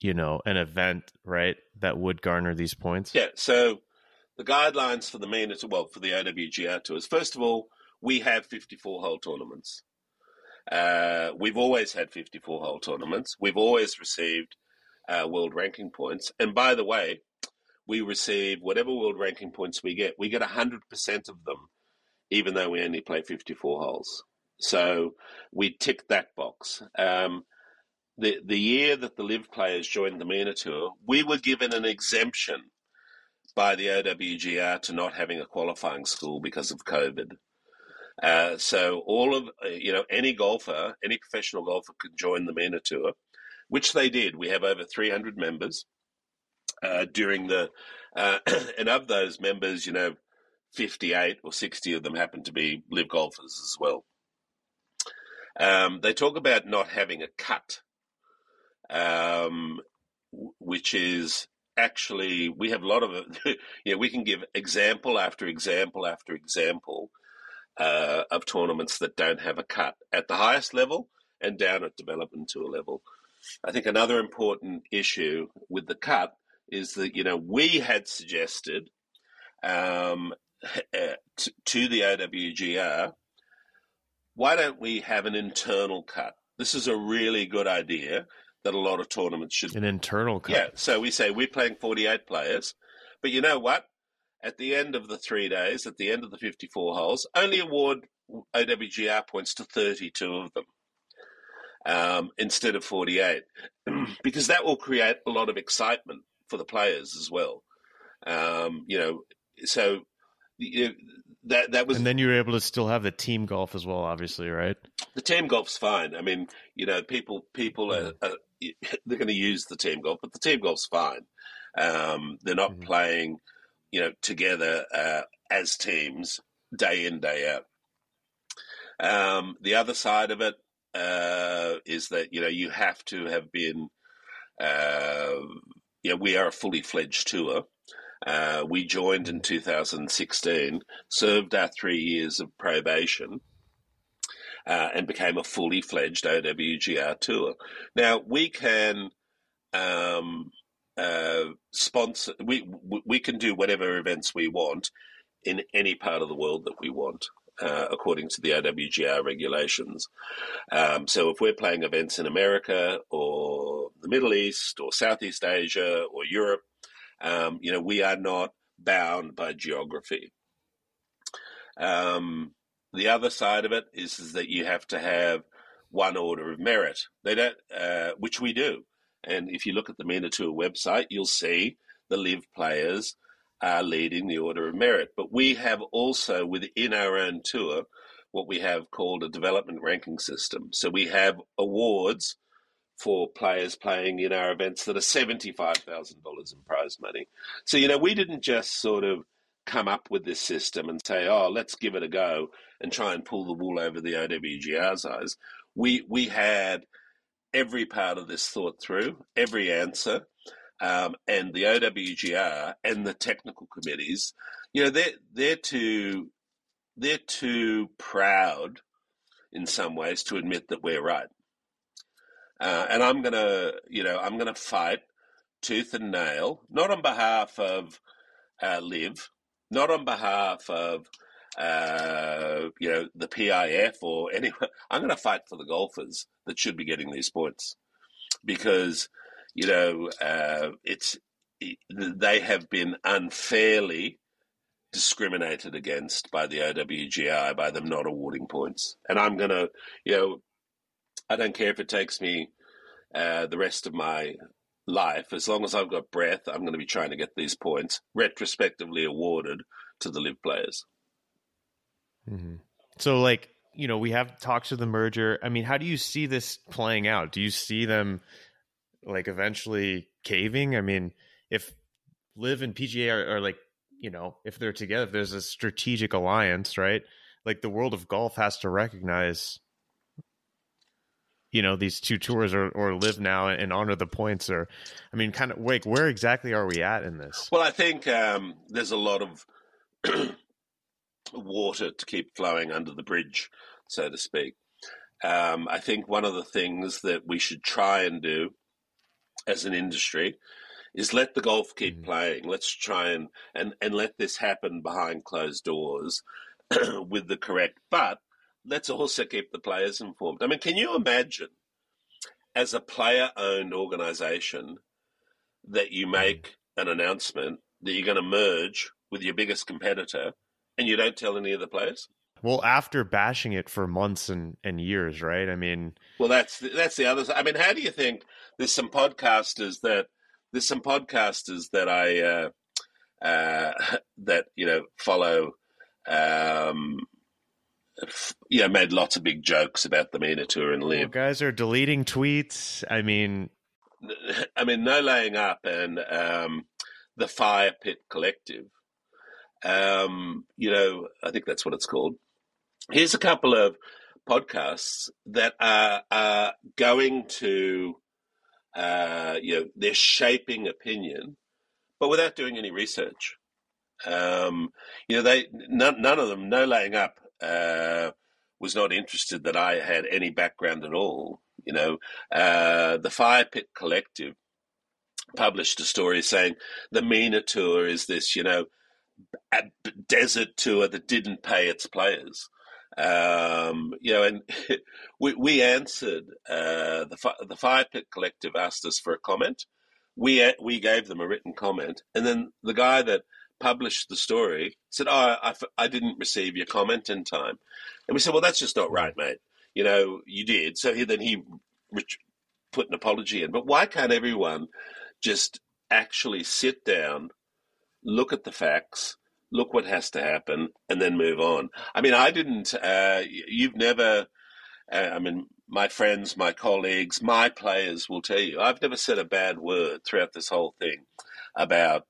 you know, an event, right? That would garner these points. Yeah. So the guidelines for the main, well, for the OWGR tours. First of all, we have 54 hole tournaments. Uh, we've always had 54 hole tournaments. We've always received uh, world ranking points. And by the way, we receive whatever world ranking points we get, we get 100% of them, even though we only play 54 holes. So we tick that box. Um, the, the year that the LIV players joined the MENA Tour, we were given an exemption by the OWGR to not having a qualifying school because of COVID. Uh, so all of uh, you know any golfer, any professional golfer could join the MENA Tour, which they did. We have over 300 members uh, during the, uh, and of those members, you know, 58 or 60 of them happen to be live golfers as well. Um, they talk about not having a cut, um, which is actually we have a lot of know, we can give example after example after example uh, of tournaments that don't have a cut at the highest level and down at development tour level. I think another important issue with the cut is that you know we had suggested um, uh, to, to the OWGR, why don't we have an internal cut? This is a really good idea that a lot of tournaments should. An internal cut. Yeah. So we say we're playing 48 players, but you know what? At the end of the three days, at the end of the 54 holes, only award OWGR points to 32 of them um, instead of 48, because that will create a lot of excitement for the players as well. Um, you know, so you know, that that was, and then you were able to still have the team golf as well, obviously, right? The team golf's fine. I mean, you know, people people are, are they're going to use the team golf, but the team golf's fine. Um, they're not mm-hmm. playing, you know, together uh, as teams day in day out. Um, the other side of it, uh, is that you know you have to have been. Uh, yeah, we are a fully fledged tour. Uh, we joined in 2016, served our three years of probation, uh, and became a fully fledged OWGR tour. Now we can um, uh, sponsor. We we can do whatever events we want in any part of the world that we want uh, according to the OWGR regulations. Um, so if we're playing events in America or the Middle East or Southeast Asia or Europe, um, you know, we are not bound by geography. Um, the other side of it is, is, that you have to have one order of merit. They don't, uh, which we do. And if you look at the MENA Tour website, you'll see the live players are leading the order of merit. But we have also within our own tour what we have called a development ranking system. So we have awards for players playing in our events that are $75,000 in prize money. So, you know, we didn't just sort of come up with this system and say, oh, let's give it a go and try and pull the wool over the OWGR's eyes. We, we had every part of this thought through, every answer um, and the OWGR and the technical committees, you know, they're they're too they're too proud in some ways to admit that we're right. Uh, and I'm gonna, you know, I'm gonna fight tooth and nail, not on behalf of uh, LIV, not on behalf of uh, you know the PIF or anyone. I'm going to fight for the golfers that should be getting these points because you know, uh, it's they have been unfairly discriminated against by the OWGR by them not awarding points. And I'm going to, you know, I don't care if it takes me uh, the rest of my life, as long as I've got breath, I'm going to be trying to get these points retrospectively awarded to the LIV players. Mm-hmm. So, like, you know, we have talks of the merger. I mean, how do you see this playing out? Do you see them like eventually caving? I mean, if LIV and PGA are, are like, you know, if they're together, if there's a strategic alliance, right? Like the world of golf has to recognize you know these two tours or, or LIV now and honor the points or i mean kind of wake where exactly are we at in this? Well i think um, there's a lot of water to keep flowing under the bridge so to speak. Um, i think one of the things that we should try and do as an industry is let the golf keep mm-hmm. playing. Let's try and, and and let this happen behind closed doors with the correct but let's also keep the players informed. I mean, can you imagine as a player owned organization that you make an announcement that you're going to merge with your biggest competitor and you don't tell any of the players? Well, after bashing it for months and, and years, right? I mean, well, that's that's the other. I mean, how do you think there's some podcasters that there's some podcasters that I uh, uh, that you know follow um, yeah, made lots of big jokes about the MENA tour and LIV. Well, guys are deleting tweets. I mean, I mean, no laying up and um, the Fire Pit Collective. Um, you know, I think that's what it's called. Here's a couple of podcasts that are, are going to, uh, you know, they're shaping opinion, but without doing any research. Um, you know, they none, none of them, no laying up, uh, was not interested that I had any background at all. You know, uh, the Fire Pit Collective published a story saying the MENA tour is this, you know, a desert tour that didn't pay its players. Um, you know, and we, we answered uh, the the Fire Pit Collective asked us for a comment. We we gave them a written comment, and then the guy that published the story, said, "Oh, I, I didn't receive your comment in time," and we said, "Well, that's just not right, mate. You know, you did." So he, then he put an apology in. But why can't everyone just actually sit down, look at the facts, look what has to happen, and then move on? I mean, I didn't. Uh, you've never. Uh, I mean, my friends, my colleagues, my players will tell you, I've never said a bad word throughout this whole thing about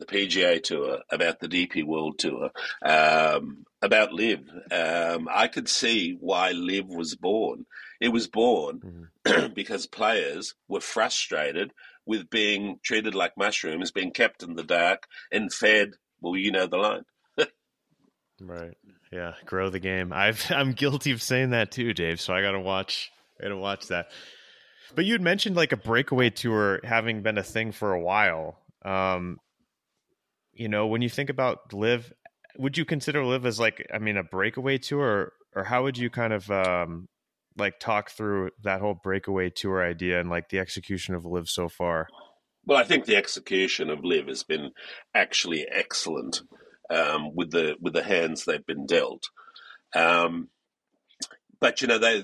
the PGA Tour, about the DP World Tour, um, about LIV. Um, I could see why LIV was born. It was born mm-hmm. because players were frustrated with being treated like mushrooms, being kept in the dark and fed. Well, you know the line. right. Yeah. Grow the game. I've I'm guilty of saying that too, Dave. So I got to watch. I got to watch that. But you had mentioned like a breakaway tour having been a thing for a while. Um, you know, when you think about LIV, would you consider LIV as like, I mean, a breakaway tour, or, or how would you kind of um, like talk through that whole breakaway tour idea and like the execution of LIV so far? Well, I think the execution of LIV has been actually excellent um, with the with the hands they've been dealt. Um, but you know, they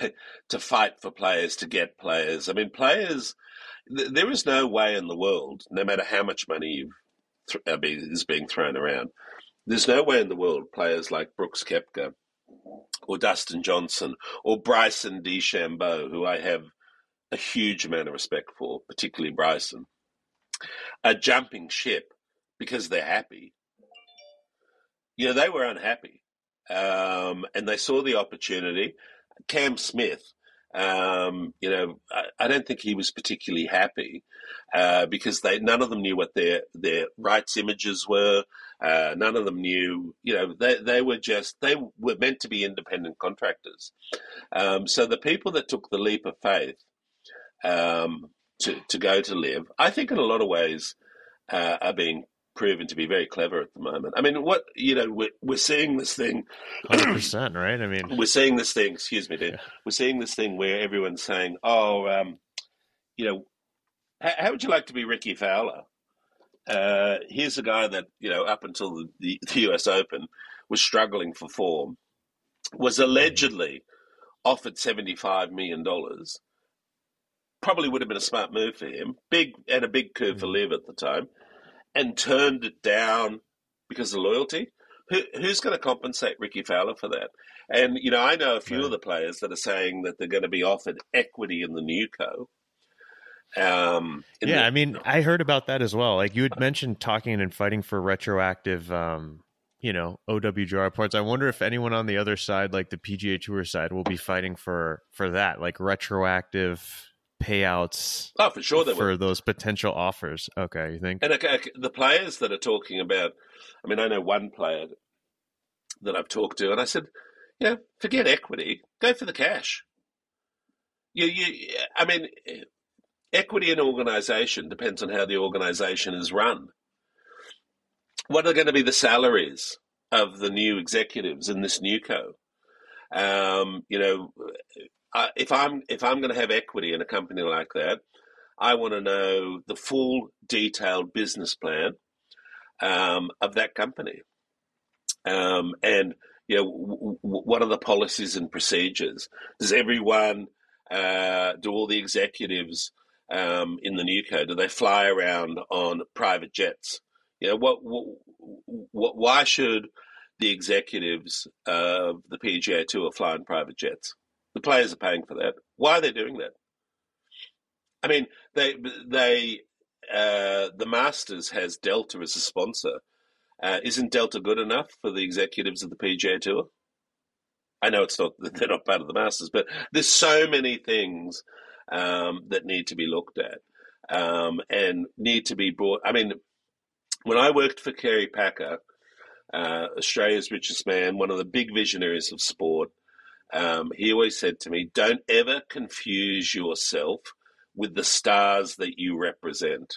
to fight for players to get players. I mean, players. There is no way in the world, no matter how much money you've th- is being thrown around. There's no way in the world players like Brooks Koepka or Dustin Johnson or Bryson DeChambeau, who I have a huge amount of respect for, particularly Bryson, are jumping ship because they're happy. You know, they were unhappy um, and they saw the opportunity. Cam Smith um, you know, I, I, don't think he was particularly happy uh, because they none of them knew what their their rights images were. Uh, none of them knew, you know, they they were just they were meant to be independent contractors. Um, so the people that took the leap of faith um, to to go to LIV, I think, in a lot of ways, uh, are being proven to be very clever at the moment. I mean, what you know, we're, we're seeing this thing, hundred percent, right? I mean, we're seeing this thing. Excuse me, dude. Yeah. We're seeing this thing where everyone's saying, "Oh, um, you know, how, how would you like to be Rickie Fowler? Uh, here's a guy that you know up until the, the, the U.S. Open was struggling for form, was allegedly offered seventy five million dollars. Probably would have been a smart move for him. Big and a big curve for LIV at the time, and turned it down because of loyalty. Who, who's going to compensate Rickie Fowler for that? And you know, I know a few Right. of the players that are saying that they're going to be offered equity in the new co. Um, yeah, the- I mean, I heard about that as well. Like you had mentioned talking and fighting for retroactive, um, you know, OWGR parts. I wonder if anyone on the other side, like the PGA Tour side, will be fighting for for that, like retroactive payouts oh, for sure for those potential offers. Okay, you think? And okay, the players that are talking about, I mean, I know one player that I've talked to, and I said, yeah, forget equity, go for the cash. You, you, I mean, equity in an organisation depends on how the organisation is run. What are going to be the salaries of the new executives in this new co? Um, you know, If I'm if I'm going to have equity in a company like that, I want to know the full detailed business plan um, of that company. Um, and, you know, w- w- what are the policies and procedures? Does everyone, uh, do all the executives um, in the new do they fly around on private jets? You know, what, what, why should the executives of the PGA Tour fly on private jets? The players are paying for that. Why are they doing that? I mean, they they uh, the Masters has Delta as a sponsor. Uh, isn't Delta good enough for the executives of the PGA Tour? I know it's not they're not part of the Masters, but there's so many things um, that need to be looked at um, and need to be brought. I mean, when I worked for Kerry Packer, uh, Australia's richest man, one of the big visionaries of sport, um, he always said to me, "Don't ever confuse yourself with the stars that you represent."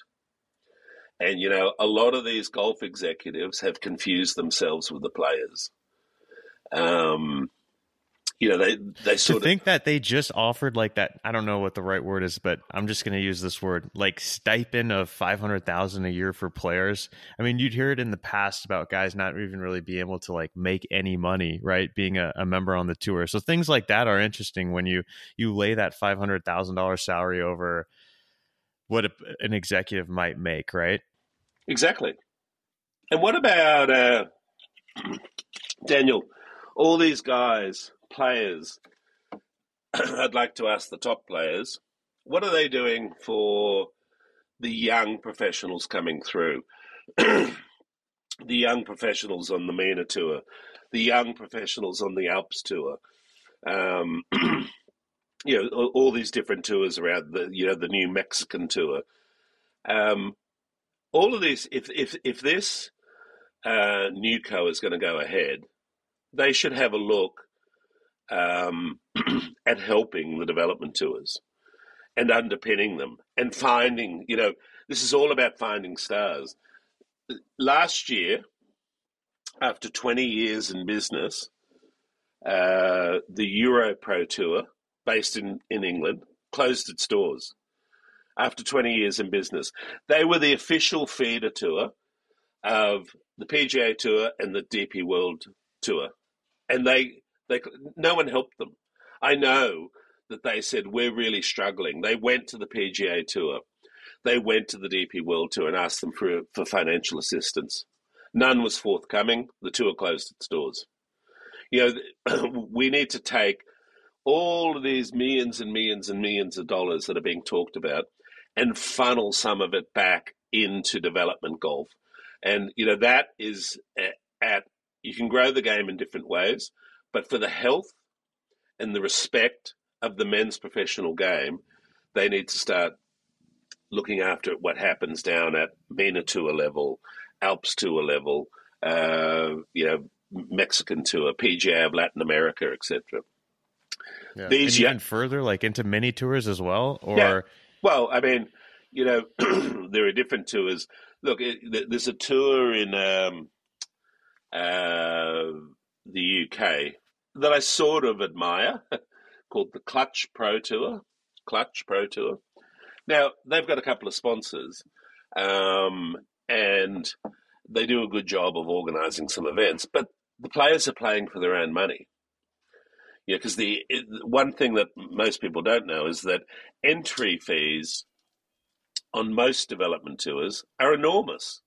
And you know, a lot of these golf executives have confused themselves with the players. Um, you know, they they to of think that they just offered like that i don't know what the right word is but i'm just going to use this word like stipend of 500000 a year for players i mean you'd hear it in the past about guys not even really being able to like make any money right being a, a member on the tour so things like that are interesting when you you lay that $500000 salary over what a, an executive might make right exactly. And what about uh, Daniel? All these guys, players. I'd like to ask the top players, what are they doing for the young professionals coming through? the young professionals on the MENA tour, the young professionals on the Alps tour. Um, you know, all, these different tours around the, you know, the new Mexican tour. Um, all of this, if if if this uh, new co is going to go ahead, they should have a look um, at helping the development tours and underpinning them and finding. You know, this is all about finding stars. Last year, after 20 years in business, uh, the Euro Pro Tour, based in, in England, closed its doors after 20 years in business. They were the official feeder tour of the PGA Tour and the DP World Tour, and they they no one helped them. I know that they said we're really struggling. They went to the PGA Tour, they went to the DP World Tour and asked them for for financial assistance. None was forthcoming. The tour closed its doors. You know, we need to take all of these millions and millions and millions of dollars that are being talked about and funnel some of it back into development golf. And, you know, that is at, at, you can grow the game in different ways, but for the health and the respect of the men's professional game, they need to start looking after what happens down at MENA Tour level, Alps Tour level, uh, you know, Mexican Tour, PGA of Latin America, etc. yeah. These and even further like into mini tours as well or Yeah. Well, I mean, you know, there are different tours. Look, it, there's a tour in um, uh, the UK that I sort of admire called the Clutch Pro Tour. Clutch Pro Tour. Now they've got a couple of sponsors, um, and they do a good job of organising some events. But the players are playing for their own money. Yeah, because the it, one thing that most people don't know is that entry fees on most development tours are enormous.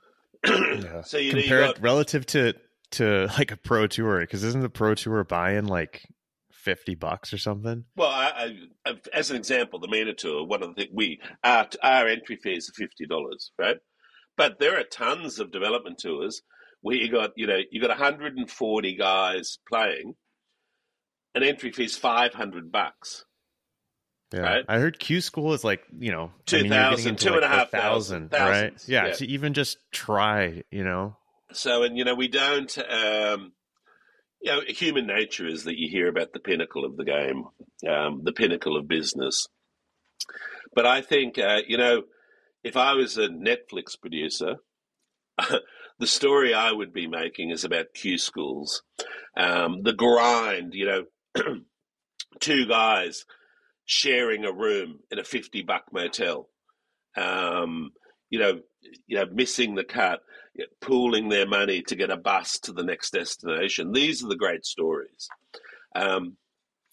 yeah. So you compare you got, it relative to to like a pro tour because isn't the pro tour buying like 50 bucks or something well I, I, as an example the MENA tour one of the things we our, our entry fees are $50 right but there are tons of development tours where you got you know you got 140 guys playing an entry fee is 500 bucks yeah. Right? I heard Q school is like, you know, two I mean, thousand, two like and a half thousand, thousand right? Yeah, yeah. To even just try, you know, so, and you know, we don't. Um, you know, human nature is that you hear about the pinnacle of the game, um, the pinnacle of business. But I think, uh, you know, if I was a Netflix producer, the story I would be making is about Q schools, um, the grind. You know, two guys sharing a room in a fifty buck motel. Um, you know, you know, missing the cut pooling their money to get a bus to the next destination. These are the great stories. Um,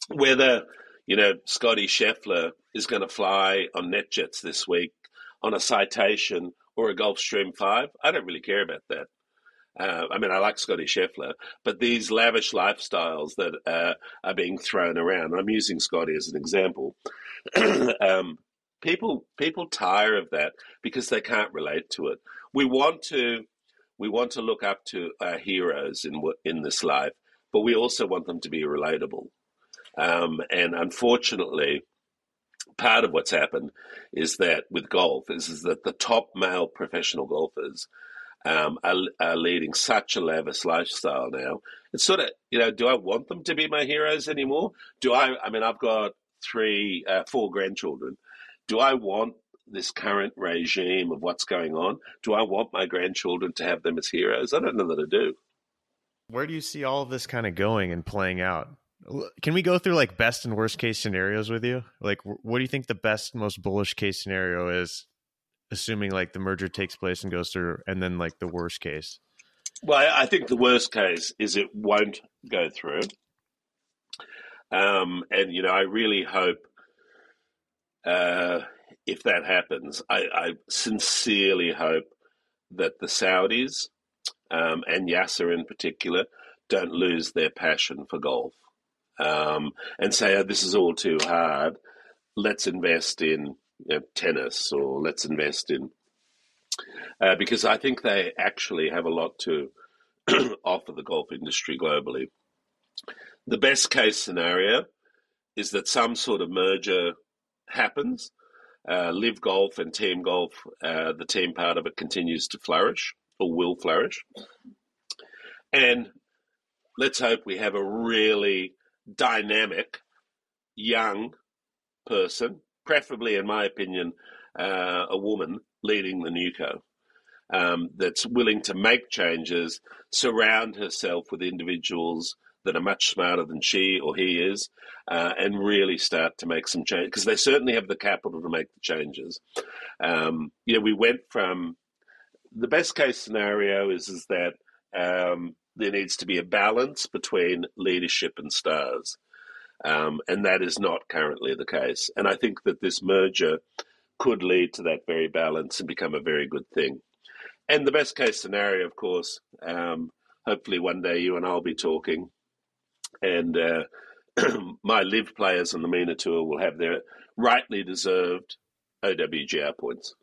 whether you know Scotty Scheffler is going to fly on NetJets this week on a citation or a Gulfstream Five, I don't really care about that. Uh, I mean, I like Scotty Scheffler, but these lavish lifestyles that uh, are being thrown around, I'm using Scotty as an example. um, people people tire of that because they can't relate to it. We want to we want to look up to our heroes in in this life, but we also want them to be relatable. Um, and unfortunately, part of what's happened is that with golf is, is that the top male professional golfers um, are, are, leading such a lavish lifestyle now. It's sort of you know, do I want them to be my heroes anymore? Do I? I mean, I've got three, uh, four grandchildren. Do I want this current regime of what's going on? Do I want my grandchildren to have them as heroes? I don't know that I do. Where do you see all of this kind of going and playing out? Can we go through like best and worst case scenarios with you? Like, what do you think the best, most bullish case scenario is, assuming like the merger takes place and goes through, and then like the worst case? Well, I think the worst case is it won't go through. Um, and, you know, I really hope uh, if that happens, I, I sincerely hope that the Saudis um, and Yasser in particular don't lose their passion for golf um, and say, oh, this is all too hard. Let's invest in you know, tennis or let's invest in. Uh, because I think they actually have a lot to offer the golf industry globally. The best case scenario is that some sort of merger happens uh, LIV Golf and Team Golf, uh, the team part of it continues to flourish or will flourish. And let's hope we have a really dynamic young person, preferably, in my opinion, uh, a woman leading the NewCo. Um, that's willing to make changes, surround herself with individuals that are much smarter than she or he is, uh, and really start to make some change because they certainly have the capital to make the changes. Um, know, we went from the best case scenario is is that um, there needs to be a balance between leadership and stars. Um, and that is not currently the case. And I think that this merger could lead to that very balance and become a very good thing. And the best case scenario, of course, um, hopefully one day you and I'll be talking and uh, my LIV players on the MENA tour will have their rightly deserved OWGR points.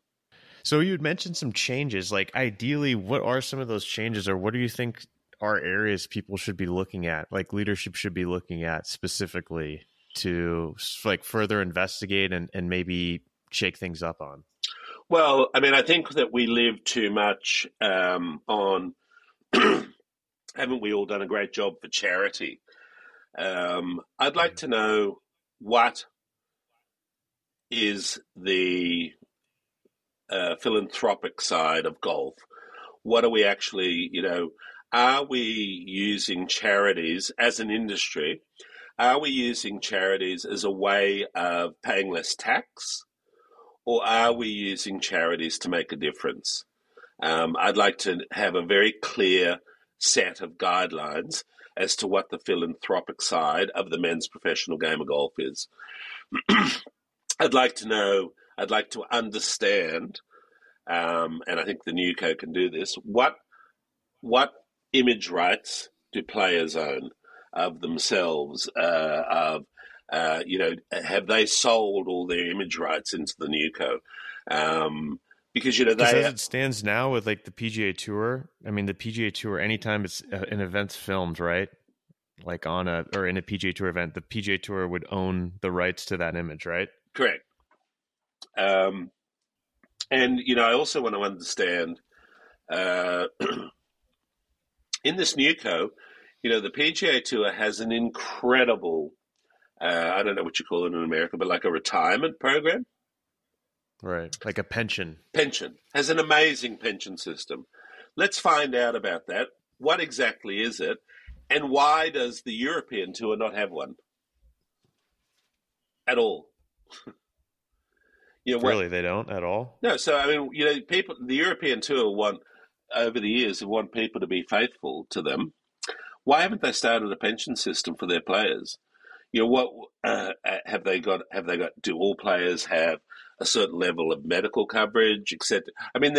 So you'd mentioned some changes. Like ideally, what are some of those changes, or what do you think are areas people should be looking at, like leadership should be looking at specifically to like further investigate and, and maybe shake things up on? Well, I mean, I think that we live too much um, on. haven't we all done a great job for charity? Um, I'd like to know what is the uh, philanthropic side of golf. What are we actually, you know, are we using charities as an industry? Are we using charities as a way of paying less tax? or are we using charities to make a difference? Um, I'd like to have a very clear set of guidelines as to what the philanthropic side of the men's professional game of golf is. I'd like to know, I'd like to understand, um, and I think the new co can do this. What what image rights do players own of themselves? Uh, of uh, you know, have they sold all their image rights into the new co? Um, because you know they, as it stands now with like the PGA Tour. I mean, the PGA Tour, anytime it's uh, an event's filmed, right? Like on a or in a PGA Tour event, the PGA Tour would own the rights to that image, right? Correct. Um, and you know, I also want to understand uh, in this new co, you know, the PGA Tour has an incredible. Uh, I don't know what you call it in America, but like a retirement program. Right, like a pension. Pension has an amazing pension system. Let's find out about that. What exactly is it, and why does the European Tour not have one at all? you know, really, what, they don't at all. No, so I mean, you know, people, the European Tour want over the years have want people to be faithful to them. Why haven't they started a pension system for their players? You know, what uh, have they got? Have they got? Do all players have a certain level of medical coverage, etc. I mean,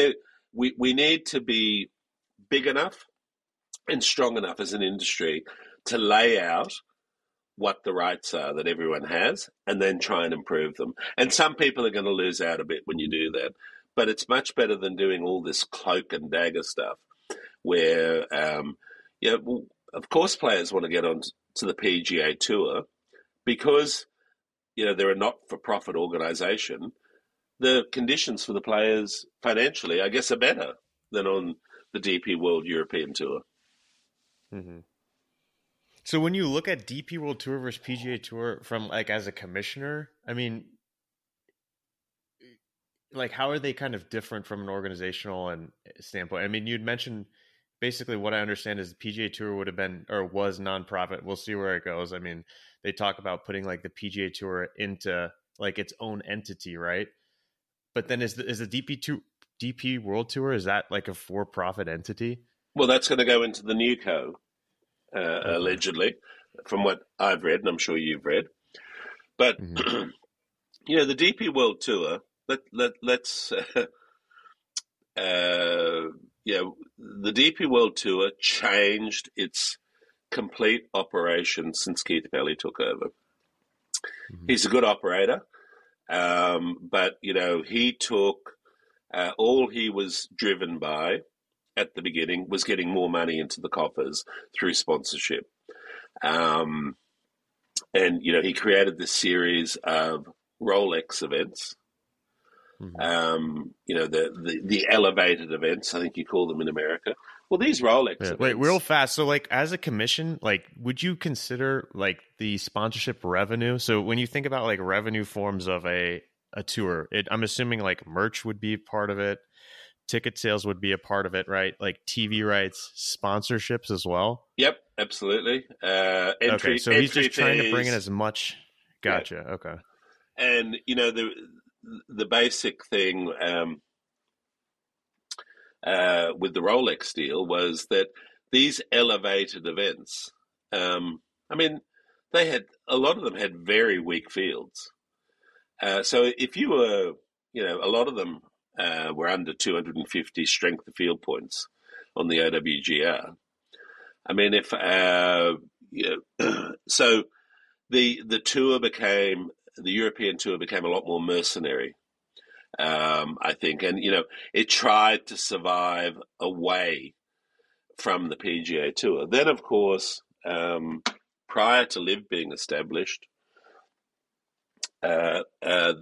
we we need to be big enough and strong enough as an industry to lay out what the rights are that everyone has and then try and improve them. And some people are going to lose out a bit when you do that. But it's much better than doing all this cloak and dagger stuff where, um, you know, of course, players want to get on to the PGA Tour because, you know, they're a not for profit organization the conditions for the players financially, I guess, are better than on the DP World European Tour. Mm-hmm. So when you look at DP World Tour versus PGA Tour from like as a commissioner, I mean, like how are they kind of different from an organizational and standpoint? I mean, you'd mentioned basically what I understand is the PGA Tour would have been or was nonprofit. We'll see where it goes. I mean, they talk about putting like the PGA Tour into like its own entity, right? But then is the, is the DP two DP World Tour is that like a for profit entity? Well, that's going to go into the new co, uh, okay. allegedly, from what I've read, and I'm sure you've read. But mm-hmm. you know, the DP World Tour. Let let let's. Uh, uh, yeah, the DP World Tour changed its complete operation since Keith Pelley took over. Mm-hmm. He's a good operator. Um, but, you know, he took uh, all he was driven by at the beginning was getting more money into the coffers through sponsorship. Um, and, you know, he created this series of Rolex events. Mm-hmm. Um, you know, the, the, the elevated events, I think you call them in America, well, these Rolex. Yeah. Wait, real fast. So, like, as a commission, like, would you consider like the sponsorship revenue? So, when you think about like revenue forms of a a tour, it, I'm assuming like merch would be part of it, ticket sales would be a part of it, right? Like TV rights, sponsorships as well. Yep, absolutely. Uh, entry, okay, so he's just trying to bring in as much. Gotcha. Yeah. Okay. And you know the the basic thing. Um, uh, with the Rolex deal was that these elevated events, um, I mean, they had a lot of them had very weak fields. Uh, so if you were, you know, a lot of them uh, were under 250 strength of field points on the OWGR. I mean, if uh, you know, so, the the tour became the European tour became a lot more mercenary um, I think. And, you know, it tried to survive away from the PGA Tour. Then, of course, um, prior to LIV being established, uh, uh,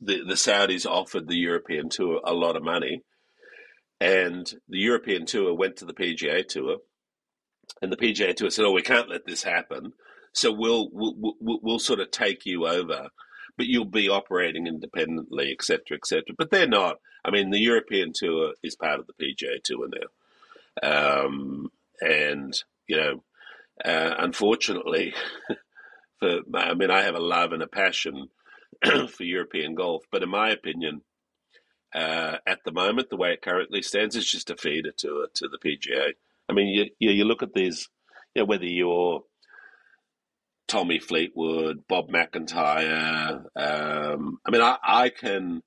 the, the Saudis offered the European Tour a lot of money. And the European Tour went to the PGA Tour, and the PGA Tour said, "Oh, we can't let this happen, so we'll we'll, we'll, we'll sort of take you over but you'll be operating independently, etc., etc. But they're not. I mean, the European Tour is part of the PGA Tour now, um, and you know, uh, unfortunately, for I mean, I have a love and a passion for European golf. But in my opinion, uh, at the moment, the way it currently stands, is just a feeder to to the PGA. I mean, you you, you look at these, you know, whether you're Tommy Fleetwood, Bob MacIntyre. Um, I mean, I, I can,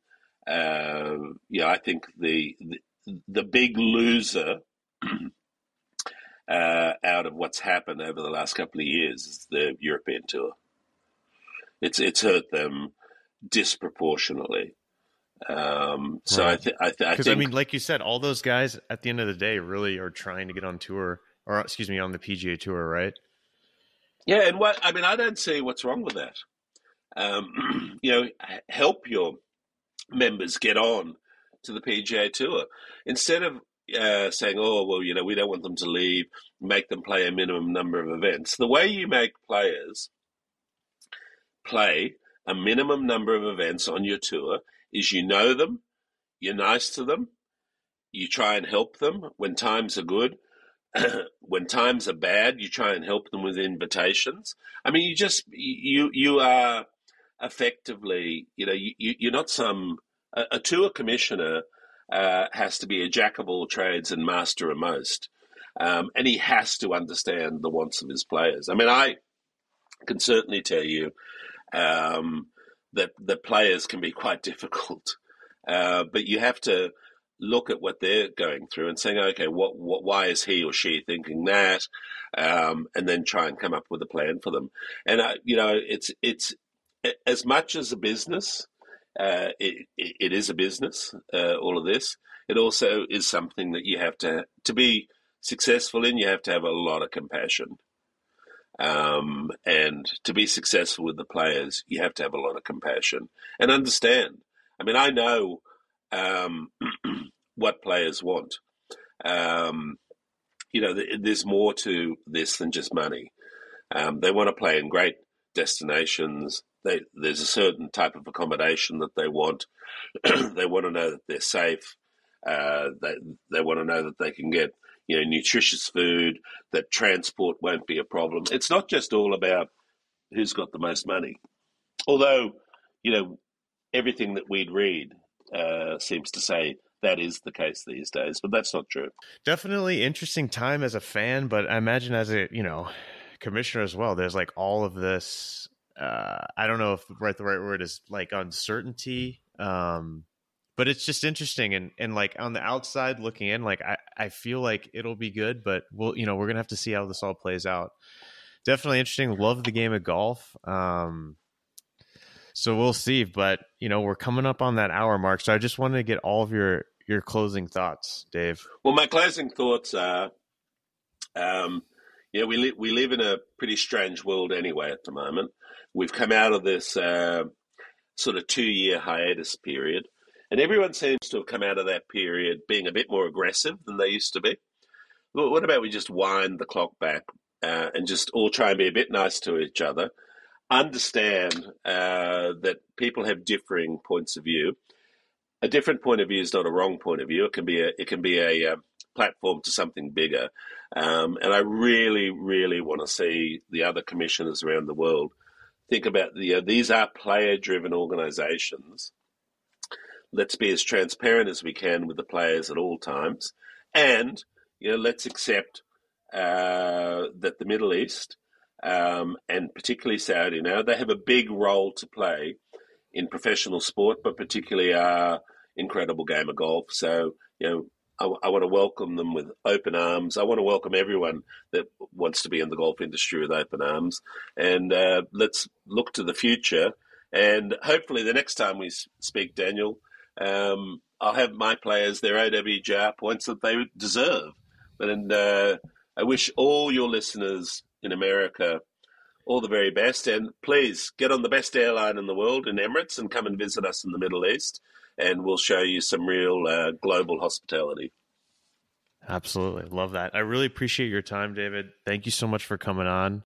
uh, yeah, I think the, the, the big loser uh, out of what's happened over the last couple of years is the European tour. It's it's hurt them disproportionately. Um, so right. I, th- I, th- I think, I mean, like you said, all those guys at the end of the day really are trying to get on tour, or excuse me, on the PGA Tour, right? Yeah, and what I mean, I don't see what's wrong with that. Um, you know, help your members get on to the PGA Tour instead of uh, saying, "Oh, well, you know, we don't want them to leave." Make them play a minimum number of events. The way you make players play a minimum number of events on your tour is you know them, you're nice to them, you try and help them when times are good, when times are bad, you try and help them with invitations. I mean, you just you you are effectively, you know, you, you're not some a, a tour commissioner uh, has to be a jack of all trades and master of most, um, and he has to understand the wants of his players. I mean, I can certainly tell you um, that the players can be quite difficult, uh, but you have to look at what they're going through and saying, okay, what, what why is he or she thinking that, um, and then try and come up with a plan for them. And uh, you know, it's it's as much as a business. Uh, it, it is a business. Uh, all of this. It also is something that you have to to be successful in. You have to have a lot of compassion. Um, and to be successful with the players, you have to have a lot of compassion and understand. I mean, I know um, what players want. Um, you know, there's more to this than just money. Um, they want to play in great destinations. They, there's a certain type of accommodation that they want. they want to know that they're safe. Uh, they they want to know that they can get you know nutritious food. That transport won't be a problem. It's not just all about who's got the most money. Although you know everything that we'd read uh, seems to say that is the case these days, but that's not true. Definitely interesting time as a fan, but I imagine as a you know commissioner as well. There's like all of this. Uh, I don't know if right the right word is like uncertainty. Um, but it's just interesting and and like on the outside looking in, like I I feel like it'll be good, but we'll you know we're gonna have to see how this all plays out. Definitely interesting. Love the game of golf. Um, so we'll see. But you know, we're coming up on that hour mark. So I just wanted to get all of your your closing thoughts, Dave. Well, my closing thoughts are, um, yeah, we li- we live in a pretty strange world anyway at the moment. We've come out of this uh, sort of two year hiatus period, and everyone seems to have come out of that period being a bit more aggressive than they used to be. what about we just wind the clock back uh, and just all try and be a bit nice to each other? Understand uh, that people have differing points of view. A different point of view is not a wrong point of view. It can be a it can be a, uh, platform to something bigger. Um, and I really, really want to see the other commissioners around the world think about the uh, these are player driven organizations. Let's be as transparent as we can with the players at all times, and you know let's accept uh, that the Middle East um, and particularly Saudi now, they have a big role to play in professional sport, but particularly our incredible game of golf. So, you know, I, I, want to welcome them with open arms. I want to welcome everyone that wants to be in the golf industry with open arms. And uh, let's look to the future. And hopefully, the next time we speak, Daniel, um, I'll have my players their OWGR points that they deserve. And uh, I wish all your listeners in America. All the very best. And please get on the best airline in the world in Emirates and come and visit us in the Middle East. And we'll show you some real uh, global hospitality. Absolutely. Love that. I really appreciate your time, David. Thank you so much for coming on.